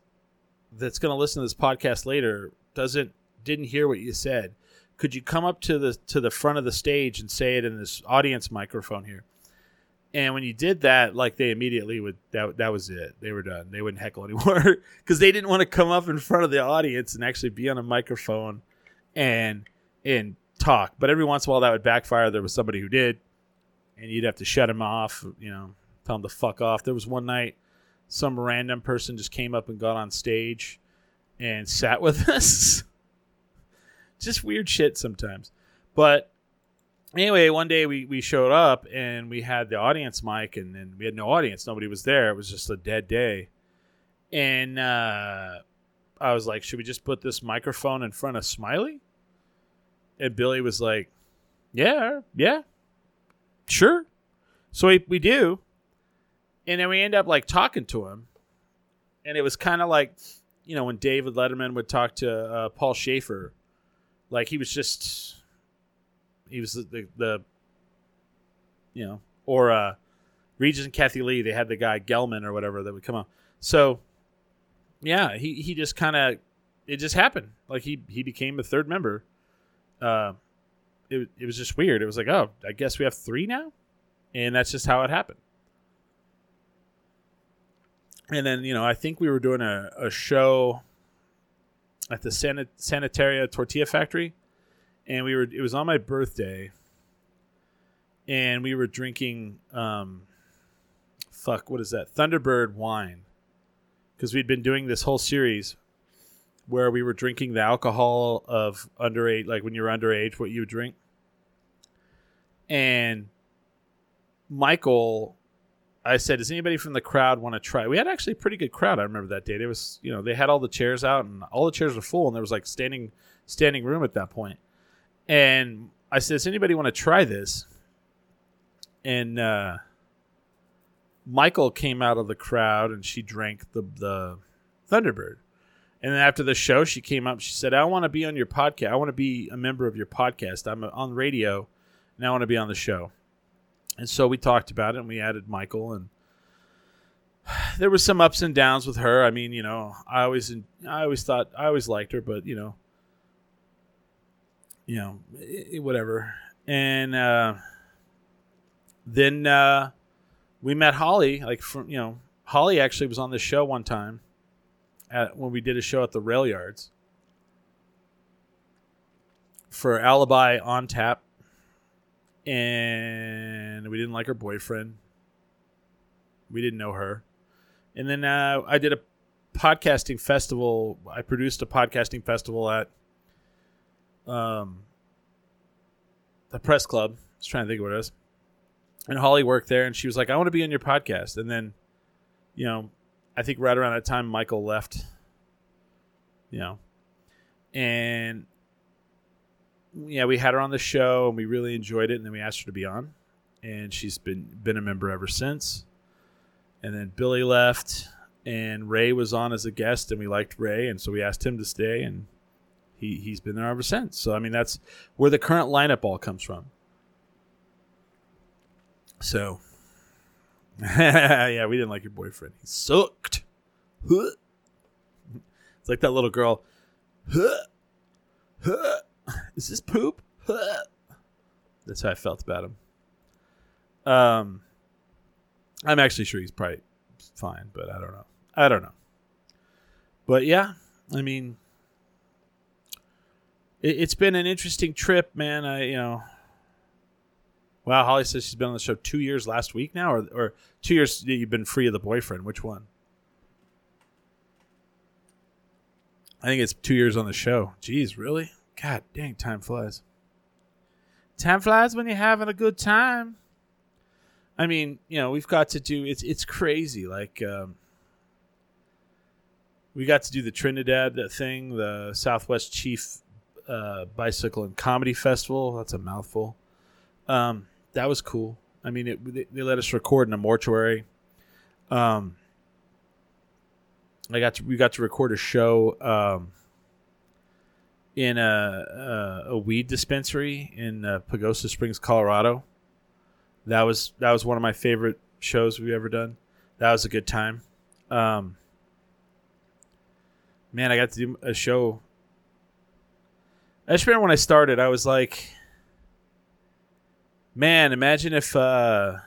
that's going to listen to this podcast later doesn't didn't hear what you said. Could you come up to the to the front of the stage and say it in this audience microphone here? And when you did that, like they immediately would that that was it. They were done. They wouldn't heckle anymore because they didn't want to come up in front of the audience and actually be on a microphone and and talk. But every once in a while that would backfire. There was somebody who did, and you'd have to shut him off. You know, tell him to fuck off. There was one night some random person just came up and got on stage and sat with us. just weird shit sometimes. But anyway, one day we, we showed up and we had the audience mic and then we had no audience. Nobody was there. It was just a dead day. And uh, I was like, should we just put this microphone in front of Smiley? And Billy was like, yeah, yeah, sure. So we, we do and then we end up like talking to him, and it was kind of like, you know, when David Letterman would talk to uh, Paul Shaffer, like he was just, he was the, the, the you know, or uh, Regis and Kathie Lee. They had the guy Gelman or whatever that would come on. So, yeah, he he just kind of, it just happened. Like he he became a third member. Uh, it it was just weird. It was like, oh, I guess we have three now, and that's just how it happened and then you know I think we were doing a, a show at the San- Sanitary Tortilla Factory, and we were it was on my birthday, and we were drinking um, fuck what is that Thunderbird wine, because we'd been doing this whole series where we were drinking the alcohol of underage like when you were underage what you would drink, and Michael I said, "Does anybody from the crowd want to try?" We had actually a pretty good crowd. I remember that day. It was, you know, they had all the chairs out and all the chairs were full, and there was like standing standing room at that point. And I said, "Does anybody want to try this?" And uh, Michael came out of the crowd and she drank the the Thunderbird. And then after the show, she came up. She said, "I want to be on your podcast. I want to be a member of your podcast. I'm on radio, and I want to be on the show." And so we talked about it and we added Michael and there was some ups and downs with her. I mean, you know, I always I always thought I always liked her, but you know, you know, it, whatever. And uh, then uh, we met Holly. Like from you know, Holly actually was on the show one time at when we did a show at the rail yards for Alibi on tap and we didn't like her boyfriend. We didn't know her. And then uh, I did a podcasting festival. I produced a podcasting festival at um the press club. I was trying to think of what it was. And Holly worked there, and she was like, "I want to be on your podcast." And then, you know, I think right around that time, Michael left. You know, and yeah, we had her on the show, and we really enjoyed it. And then we asked her to be on, and she's been been a member ever since. And then Billy left, and Ray was on as a guest, and we liked Ray, and so we asked him to stay, and he he's been there ever since. So I mean, that's where the current lineup all comes from. So, yeah, we didn't like your boyfriend. He sucked. It's like that little girl. Is this poop? That's how I felt about him. Um, I'm actually sure he's probably fine, but I don't know. I don't know. But yeah, I mean, it, it's been an interesting trip, man. I, you know, wow. Holly says she's been on the show two years last week now, or or two years you've been free of the boyfriend. Which one? I think it's two years on the show. Jeez, really? God dang, time flies. Time flies when you're having a good time. I mean, you know, we've got to do it's it's crazy. Like um, we got to do the Trinidad thing, the Southwest Chief uh, Bicycle and Comedy Festival. That's a mouthful. Um, that was cool. I mean, it, they, let us record in a mortuary. Um, I got to, we got to record a show um, in a, a, a weed dispensary in uh, Pagosa Springs, Colorado. That was that was one of my favorite shows we've ever done. That was a good time. Um, man, I got to do a show. I just remember when I started, I was like, man, imagine if. Uh,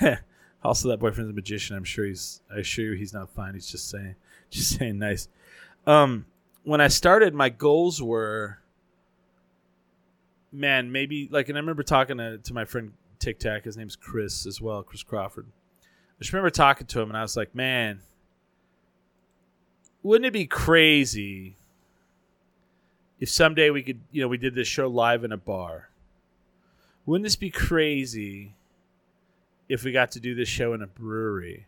also, that boyfriend's a magician. I'm sure he's. I assure you, he's not fine. He's just saying, just saying nice. Um, when I started, my goals were man, maybe like, and I remember talking to, to my friend Tic Tac. His name's Chris as well, Chris Crawford. I just remember talking to him, and I was like, man, wouldn't it be crazy if someday we could, you know, we did this show live in a bar? Wouldn't this be crazy if we got to do this show in a brewery?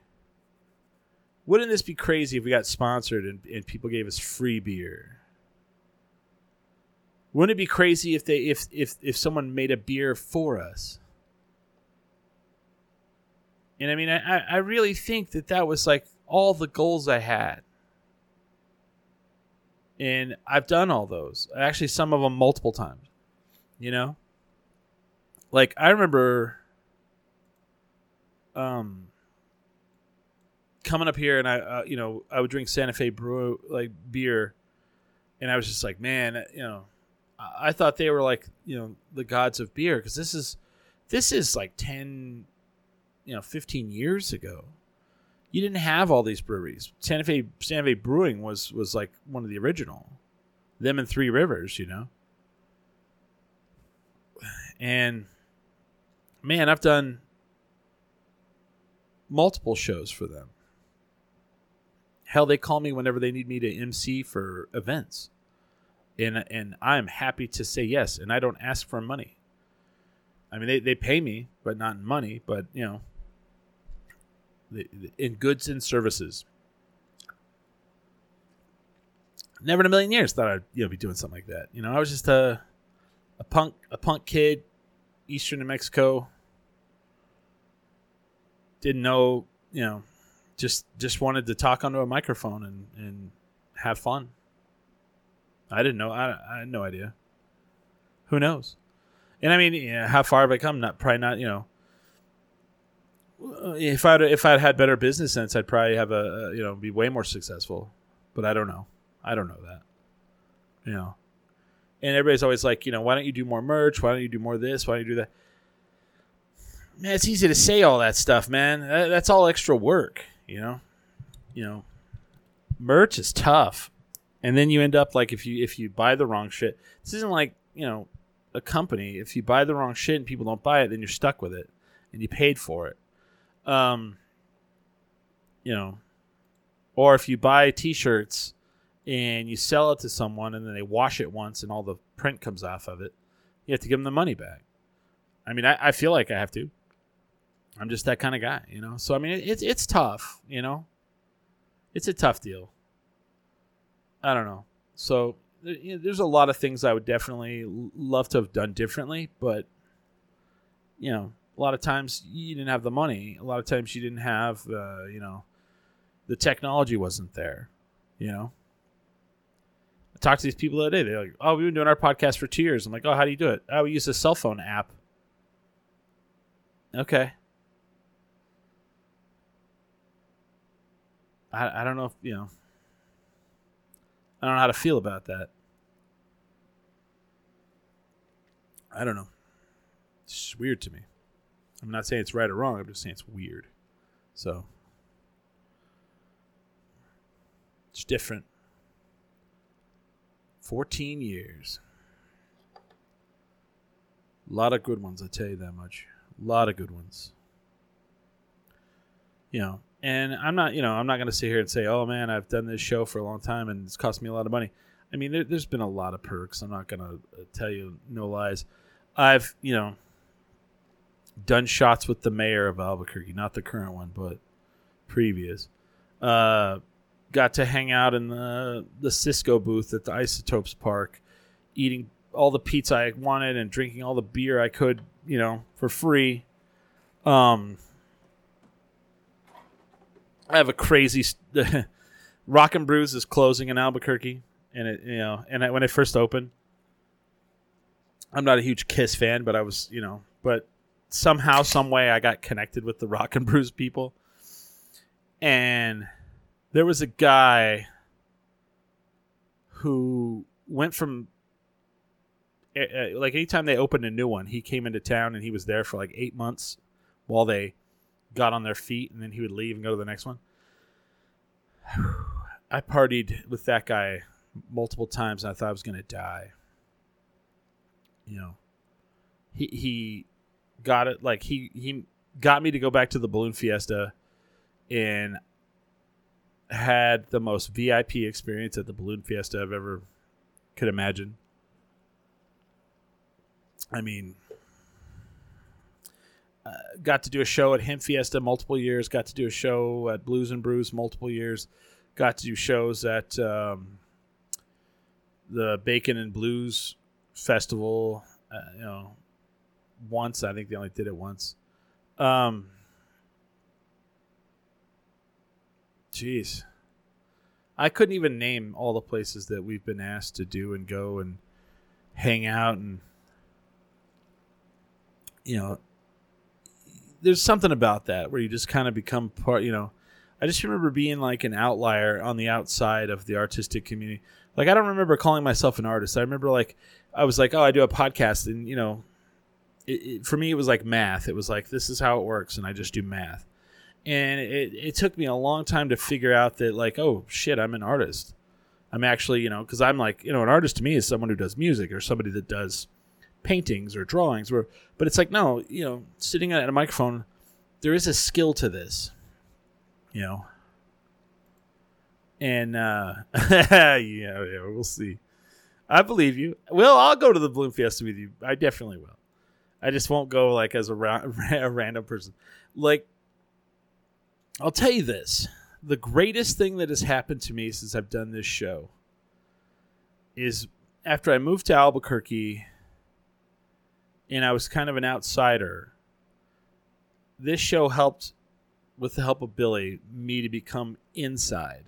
Wouldn't this be crazy if we got sponsored and, and people gave us free beer? Wouldn't it be crazy if they if if if someone made a beer for us? And I mean, I I really think that that was like all the goals I had, and I've done all those. Actually, some of them multiple times. You know, like I remember, um, coming up here and I, uh, you know, I would drink Santa Fe brew like beer, and I was just like, man, you know I thought they were like you know the gods of beer because this is this is like 10 you know 15 years ago you didn't have all these breweries. Santa fe santa fe brewing was was like one of the original. Them and three rivers you know? And man i've done multiple shows for them. Hell they call me whenever they need me to mc for events. And and I'm happy to say yes, and I don't ask for money. I mean, they, they pay me, but not in money, but you know, in goods and services. Never in a million years thought I'd you know be doing something like that. You know, I was just a a punk a punk kid, Eastern New Mexico. Didn't know, you know, just just wanted to talk onto a microphone and and have fun. I didn't know. I, I had no idea. Who knows? And I mean, how far have I come? Not probably not. You know, Uh, if I if I'd had better business sense, I'd probably have a you know be way more successful. But I don't know. I don't know that. You know, and everybody's always like, you know, why don't you do more merch? Why don't you do more this? Why don't you do that? Man, it's easy to say all that stuff, man. That's all extra work, you know. You know, merch is tough and then you end up like if you if you buy the wrong shit this isn't like you know a company if you buy the wrong shit and people don't buy it then you're stuck with it and you paid for it um you know Or if you buy t-shirts and you sell it to someone and then they wash it once and all the print comes off of it, you have to give them the money back. I mean, I, I feel like I have to. I'm just that kind of guy, you know. So I mean, it's it's tough, you know. It's a tough deal. I don't know. So you know, there's a lot of things I would definitely love to have done differently, but you know, a lot of times you didn't have the money. A lot of times you didn't have, uh, you know, the technology wasn't there. You know, I talked to these people the other day. They're like, "Oh, we've been doing our podcast for two years." I'm like, "Oh, how do you do it?" "Oh, we use a cell phone app." Okay. I I don't know if you know. I don't know how to feel about that. I don't know. It's weird to me. I'm not saying it's right or wrong. I'm just saying it's weird. So it's different. 14 years. A lot of good ones, I tell you that much. A lot of good ones. You know, and I'm not, you know, I'm not going to sit here and say, oh man, I've done this show for a long time and it's cost me a lot of money. I mean, there, has been a lot of perks. I'm not going to uh, tell you no lies. I've, you know, done shots with the mayor of Albuquerque, not the current one, but previous. Uh, got to hang out in the the Cisco booth at the Isotopes Park, eating all the pizza I wanted and drinking all the beer I could, you know, for free. Um, I have a crazy Rock and Brews is closing in Albuquerque, and it you know, and I, when I first opened, I'm not a huge Kiss fan, but I was you know, but somehow, some way, I got connected with the Rock and Brews people, and there was a guy who went from uh, like anytime they opened a new one, he came into town and he was there for like eight months while they got on their feet, and then he would leave and go to the next one. I partied with that guy multiple times, and I thought I was going to die. You know, he he got it like he he got me to go back to the balloon fiesta, and had the most VIP experience at the balloon fiesta I've ever could imagine. I mean, uh, got to do a show at Hemp Fiesta multiple years. Got to do a show at Blues and Brews multiple years. Got to do shows at um, the Bacon and Blues Festival. Uh, you know, once. I think they only did it once. Um, jeez, I couldn't even name all the places that we've been asked to do and go and hang out and you know there's something about that where you just kind of become part. You know, I just remember being like an outlier on the outside of the artistic community. Like I don't remember calling myself an artist. I remember like I was like, oh, I do a podcast, and you know, it, for me it was like math. It was like this is how it works, and I just do math. And it, it took me a long time to figure out that like, oh shit, I'm an artist. I'm actually, you know, because I'm like, you know, an artist to me is someone who does music or somebody that does paintings or drawings or but it's like no you know sitting at a microphone there is a skill to this you know and uh yeah yeah we'll see i believe you well i'll go to the balloon fiesta with you i definitely will i just won't go like as a, ra- a random person like i'll tell you this the greatest thing that has happened to me since i've done this show is after i moved to albuquerque and I was kind of an outsider. This show helped, with the help of Billy, me to become inside.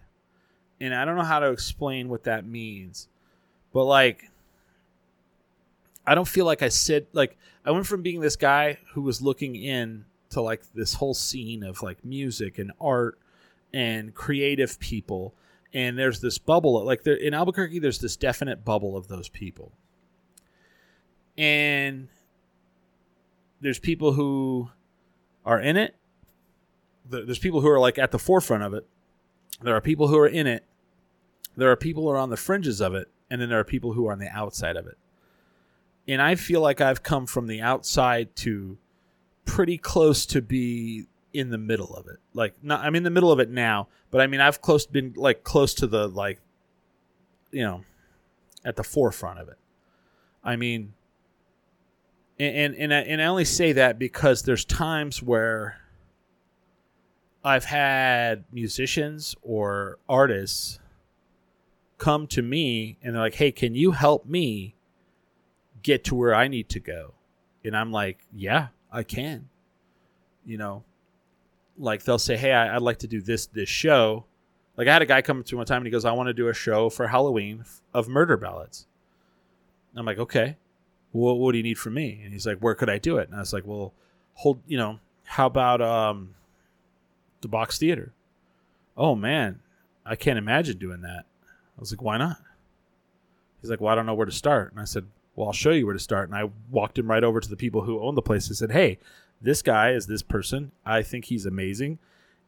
And I don't know how to explain what that means, but like, I don't feel like I sit like I went from being this guy who was looking in to like this whole scene of like music and art and creative people and there's this bubble like there in Albuquerque there's this definite bubble of those people and there's people who are in it. There's people who are like at the forefront of it. There are people who are in it. There are people who are on the fringes of it, and then there are people who are on the outside of it. And I feel like I've come from the outside to pretty close to be in the middle of it. Like not I'm in the middle of it now, but I mean I've close been like close to the like you know at the forefront of it. I mean and and and I, and I only say that because there's times where I've had musicians or artists come to me and they're like, "Hey, can you help me get to where I need to go?" And I'm like, "Yeah, I can." You know, like they'll say, "Hey, I, would like to do this this show." Like I had a guy come to me one time and he goes, "I want to do a show for Halloween of murder ballads." I'm like, "Okay, what, what do you need from me?" And he's like, "Where could I do it?" And I was like, "Well, hold, you know, how about um, the Box Theater?" Oh man, I can't imagine doing that. I was like, "Why not?" He's like, "Well, I don't know where to start." And I said, "Well, I'll show you where to start." And I walked him right over to the people who own the place and said, "Hey, this guy is this person. I think he's amazing.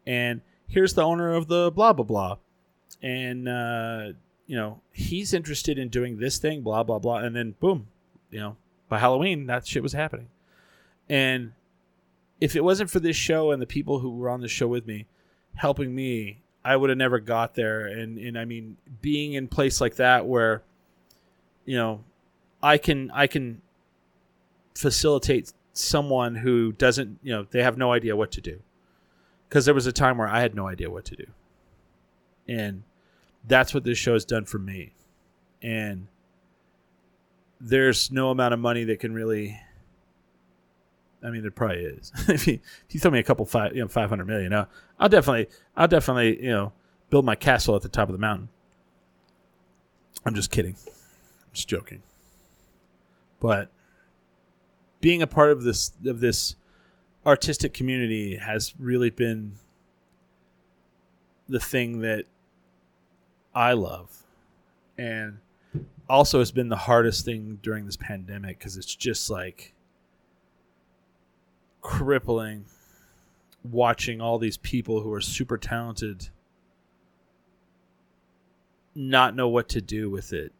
And here's the owner of the blah, blah, blah. And, uh, you know, he's interested in doing this thing, blah, blah, blah. And then, boom, you know, by Halloween, that shit was happening. And if it wasn't for this show and the people who were on the show with me helping me, I would have never got there. And, and I mean, being in place like that where, you know, I can, I can facilitate someone who doesn't, you know, they have no idea what to do. Because there was a time where I had no idea what to do. And that's what this show has done for me. And there's no amount of money that can really. I mean, there probably is. if, you, if you throw me a couple five, you know, five hundred million, I'll, I'll definitely, I'll definitely, you know, build my castle at the top of the mountain. I'm just kidding. I'm just joking. But being a part of this of this artistic community has really been the thing that I love. And also has been the hardest thing during this pandemic because it's just like crippling watching all these people who are super talented not know what to do with it.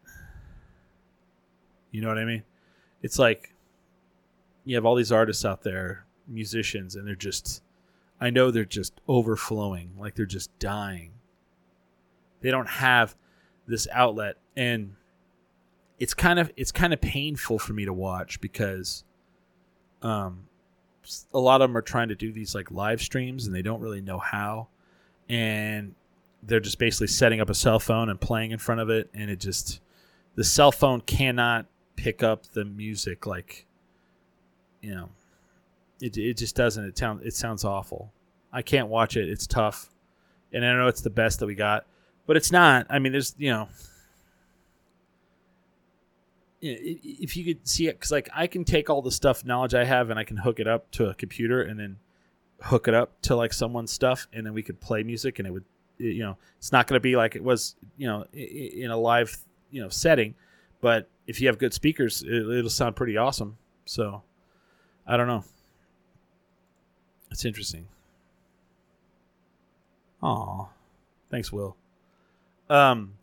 You know what I mean? It's like you have all these artists out there, musicians, and they're just, I know they're just overflowing, like they're just dying. They don't have this outlet, and it's kind of it's kind of painful for me to watch because, um, a lot of them are trying to do these like live streams and they don't really know how, and they're just basically setting up a cell phone and playing in front of it, and it just the cell phone cannot pick up the music like you know, it it just doesn't. It sounds it sounds awful. I can't watch it. It's tough, and I know it's the best that we got, but it's not. I mean, there's you know, if you could see it, because like I can take all the stuff knowledge I have and I can hook it up to a computer and then hook it up to like someone's stuff, and then we could play music, and it would, you know, it's not going to be like it was, you know, in a live, you know, setting, but if you have good speakers, it, it'll sound pretty awesome. So I don't know. It's interesting. Aw. Thanks, Will. Um,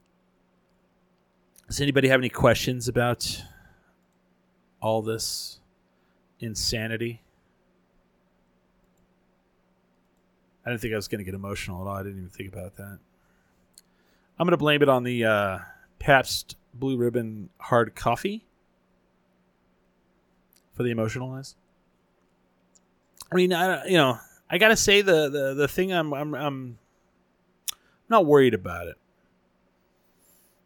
does anybody have any questions about all this insanity? I didn't think I was going to get emotional at all. I didn't even think about that. I'm going to blame it on the uh, Pabst Blue Ribbon hard coffee for the emotionalness. I mean, I you know, I gotta say the the the thing I'm I'm I'm not worried about it.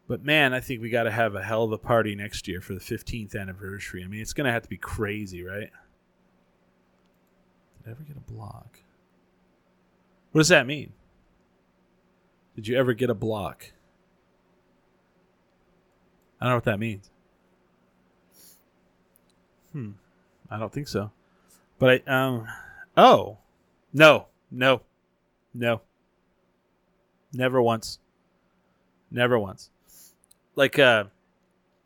But man, I think we got to have a hell of a party next year for the 15th anniversary. I mean, it's to have to be crazy, right? Did I ever get a block? What does that mean? Did you ever get a block? I don't know what that means. Hmm. I don't think so. But I um oh no no no never once never once like uh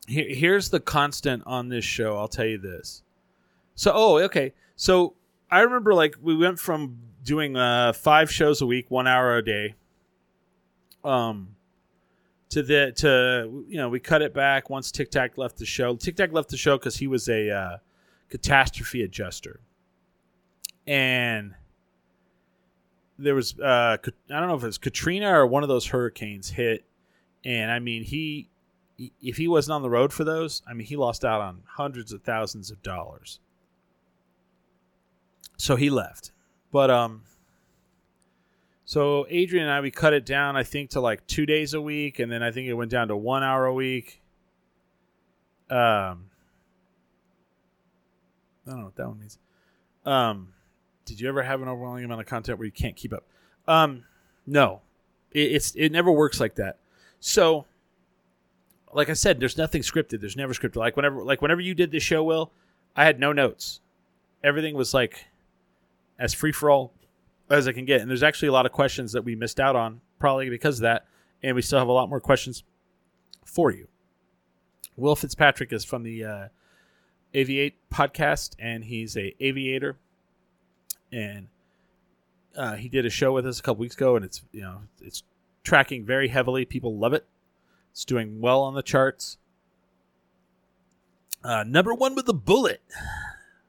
here, here's the constant on this show i'll tell you this so oh okay so i remember like we went from doing uh five shows a week one hour a day um to the to you know we cut it back once tic tac left the show tic tac left the show because he was a uh, catastrophe adjuster and there was uh, I don't know if it was Katrina or one of those hurricanes hit, and I mean he, he- if he wasn't on the road for those, I mean he lost out on hundreds of thousands of dollars. So he left, but um. So Adrian and I we cut it down I think to like two days a week, and then I think it went down to one hour a week. Um, I don't know what that one means. Um, did you ever have an overwhelming amount of content where you can't keep up? Um, no, it, it's it never works like that. So, like I said, there's nothing scripted. There's never scripted. Like whenever like whenever you did this show, Will, I had no notes. Everything was like as free for all as I can get. And there's actually a lot of questions that we missed out on, probably because of that. And we still have a lot more questions for you. Will Fitzpatrick is from the uh, Aviate podcast, and he's a aviator. And uh, he did a show with us a couple weeks ago, and it's you know it's tracking very heavily. People love it. It's doing well on the charts. Uh, number one with the bullet.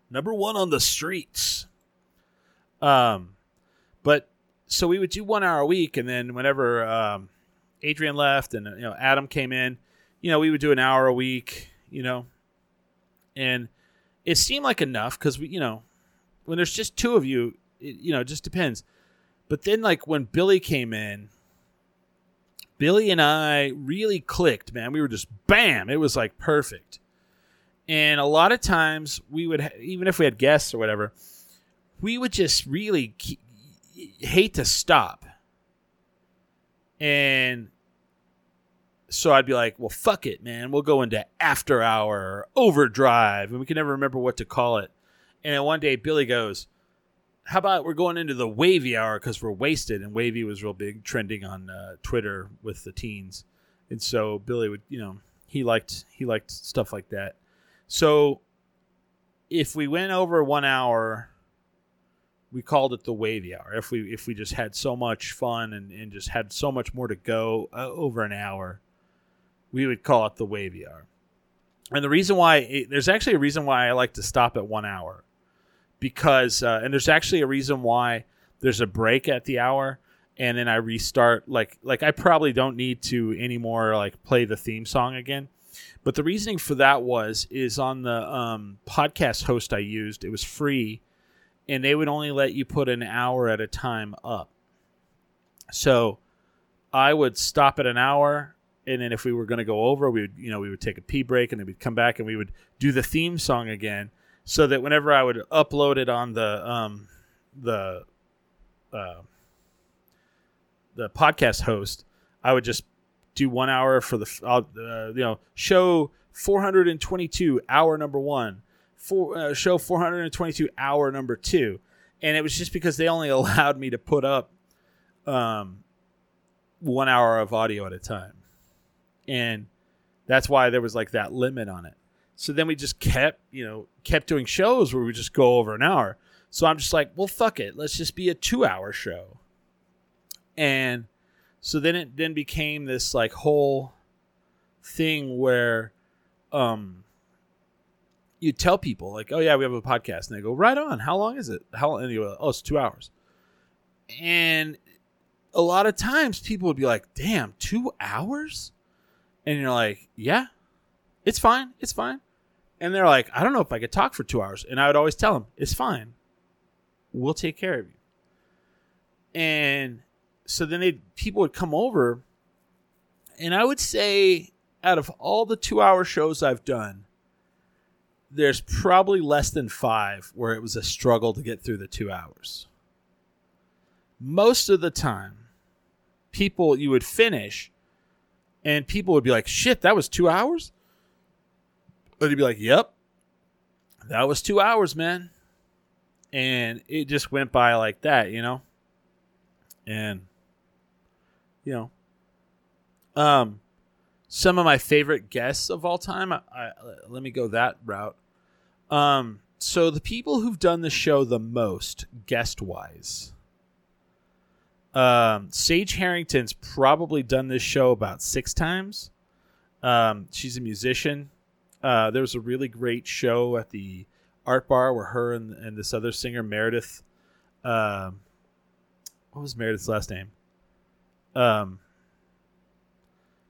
Number one on the streets. Um, but so we would do one hour a week, and then whenever um, Adrian left and you know Adam came in, you know we would do an hour a week, you know, and it seemed like enough because we, you know, when there's just two of you, it, you know, it just depends. But then like when Billy came in, Billy and I really clicked, man. We were just bam, it was like perfect. And a lot of times we would, even if we had guests or whatever, we would just really hate to stop. And so I'd be like, well, fuck it, man. We'll go into after hour overdrive. And we can never remember what to call it. And then one day Billy goes, how about we're going into the wavy hour because we're wasted? And wavy was real big, trending on uh, Twitter with the teens. And so Billy would, you know, he liked he liked stuff like that. So if we went over one hour, we called it the wavy hour. If we if we just had so much fun and, and just had so much more to go uh, over an hour, we would call it the wavy hour. And the reason why it, there's actually a reason why I like to stop at one hour, because uh, and there's actually a reason why there's a break at the hour and then I restart like like I probably don't need to anymore like play the theme song again. But the reasoning for that was is on the um, podcast host I used, it was free, and they would only let you put an hour at a time up. So I would stop at an hour, and then if we were going to go over, we would you know we would take a pee break, and then we'd come back and we would do the theme song again, so that whenever I would upload it on the um, the uh, the podcast host, I would just do one hour for the uh, you know show 422 hour number one, uh, show 422 hour number two, and it was just because they only allowed me to put up um, one hour of audio at a time, and that's why there was like that limit on it. So then we just kept you know kept doing shows where we just go over an hour. So I'm just like, well, fuck it, let's just be a two hour show, and so then it then became this like whole thing where um you tell people like oh yeah we have a podcast. And they go right on. How long is it? How long and you go oh it's two hours. And a lot of times people would be like damn two hours? And you're like yeah it's fine it's fine. And they're like i don't know if i could talk for two hours. And i would always tell them it's fine. We'll take care of you. And so then they people would come over and i would say out of all the two hour shows i've done there's probably less than five where it was a struggle to get through the two hours. Most of the time people you would finish and people would be like shit that was two hours? And you'd be like yep that was two hours man. And it just went by like that you know? And you know um some of my favorite guests of all time I, I, let me go that route um so the people who've done the show the most guest wise um sage harrington's probably done this show about six times um she's a musician uh there was a really great show at the art bar where her and, and this other singer meredith um what was Meredith's last name? Um,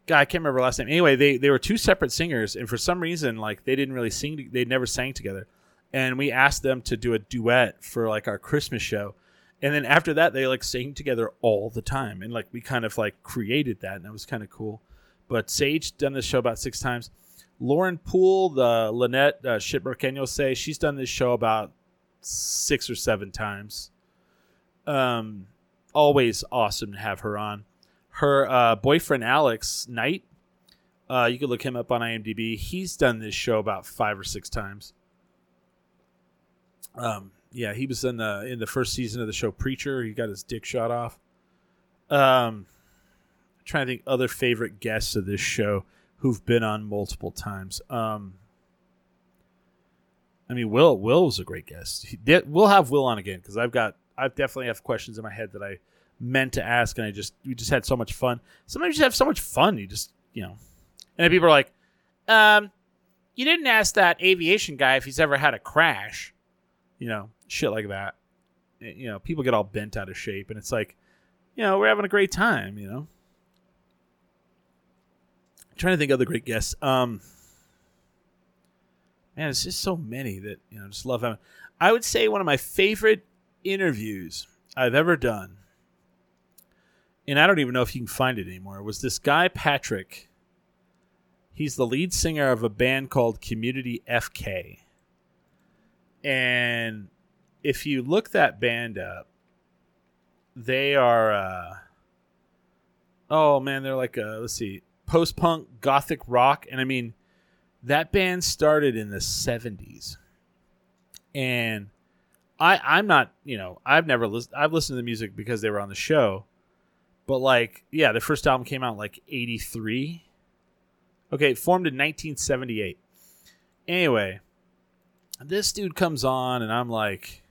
God, I can't remember last name. Anyway, they they were two separate singers, and for some reason, like they didn't really sing. They never sang together, and we asked them to do a duet for like our Christmas show, and then after that, they like sang together all the time, and like we kind of like created that, and that was kind of cool. But Sage done this show about six times. Lauren Poole, the Lynette uh, Shitberkenyo say she's done this show about six or seven times. Um, always awesome to have her on. Her uh, boyfriend Alex Knight, uh, you can look him up on IMDb. He's done this show about five or six times. Um, yeah, he was in the in the first season of the show Preacher. He got his dick shot off. Um, I'm trying to think other favorite guests of this show who've been on multiple times. Um, I mean, Will Will was a great guest. We'll have Will on again because I've got I've definitely have questions in my head that I meant to ask, and I just we just had so much fun. Sometimes you just have so much fun. You just you know, and people are like, um, you didn't ask that aviation guy if he's ever had a crash, you know, shit like that. You know, people get all bent out of shape, and it's like, you know, we're having a great time. You know, I'm trying to think of other great guests. Um, man, it's just so many that you know, just love having. I would say one of my favorite interviews I've ever done, and I don't even know if you can find it anymore, was this guy, Patrick. He's the lead singer of a band called Kommunity FK. And if you look that band up, they are, uh, oh man, they're like, a, let's see, post punk gothic rock. And I mean, that band started in the 70s. And I I'm not you know I've never listened I've listened to the music because they were on the show, but like yeah, the first album came out like '83. Okay, formed in 1978. Anyway, this dude comes on and I'm like,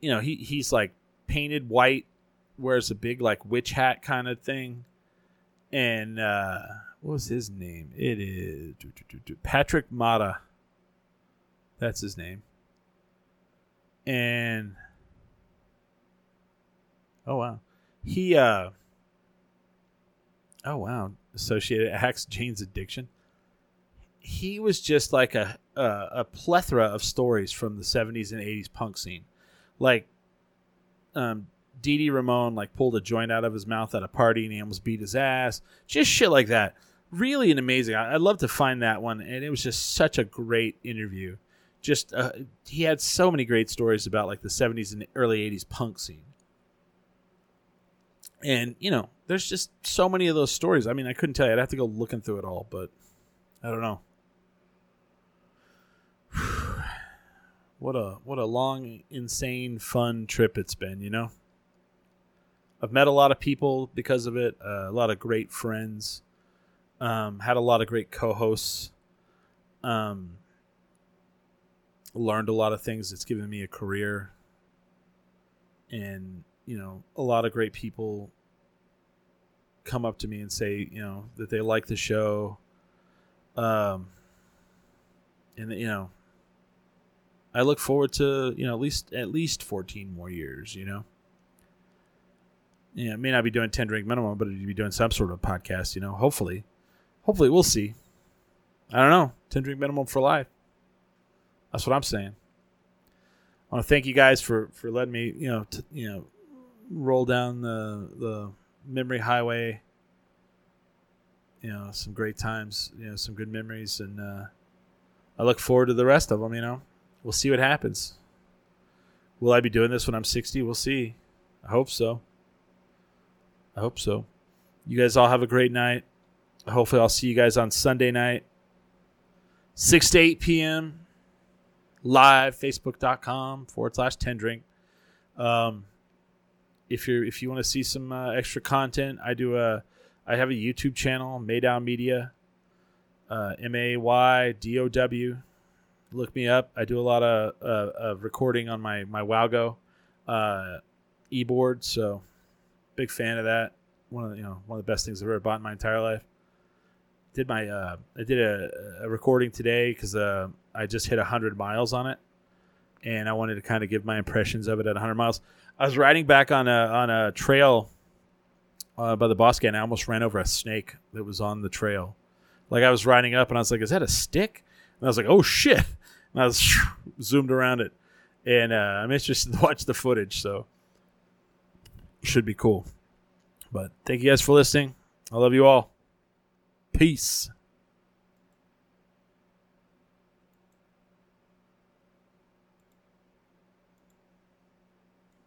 you know he he's like painted white, wears a big like witch hat kind of thing, and uh, what was his name? It is Patrick Mata. That's his name and oh wow, he uh oh wow, associated acts Jane's addiction. He was just like a, a a plethora of stories from the '70s and '80s punk scene, like um Dee Ramone like pulled a joint out of his mouth at a party and he almost beat his ass. Just shit like that. Really an amazing. I, would love to find that one, and it was just such a great interview just uh, he had so many great stories about like the 70s and early 80s punk scene and you know there's just so many of those stories. I mean i couldn't tell you. I'd have to go looking through it all but i don't know. What a what a long insane fun trip it's been you know? I've met a lot of people because of it uh, a lot of great friends um, had a lot of great co-hosts um, learned a lot of things. It's given me a career, and you know, a lot of great people come up to me and say, you know, that they like the show. Um, and you know, I look forward to you know at least at least fourteen more years. You know. Yeah, I may not be doing ten drink minimum, but it'd be doing some sort of podcast. You know, hopefully, hopefully we'll see. I don't know, ten drink minimum for life. That's what I'm saying. I want to thank you guys for for letting me, you know, you know, roll down the the memory highway. You know, some great times, you know, some good memories, and uh, I look forward to the rest of them. You know, we'll see what happens. Will I be doing this when I'm 60? We'll see. I hope so. I hope so. You guys all have a great night. Hopefully, I'll see you guys on Sunday night, 6 to 8 p.m live facebook.com forward slash 10 drink um, if you're if you want to see some uh, extra content i do a i have a youtube channel maydow media uh, m-a-y-d-o-w look me up. I do a lot of, uh, of recording on my my wowgo uh, e-board so big fan of that. One of the, you know one of the best things i've ever bought in my entire life. Did my uh, I did a, a recording today because uh, I just hit hundred miles on it, and I wanted to kind of give my impressions of it at hundred miles. I was riding back on a on a trail uh, by the Bosque, and I almost ran over a snake that was on the trail. Like I was riding up, and I was like, "Is that a stick?" And I was like, "Oh shit!" And I was zoomed around it, and uh, I'm interested to watch the footage. So should be cool. But thank you guys for listening. I love you all. Peace.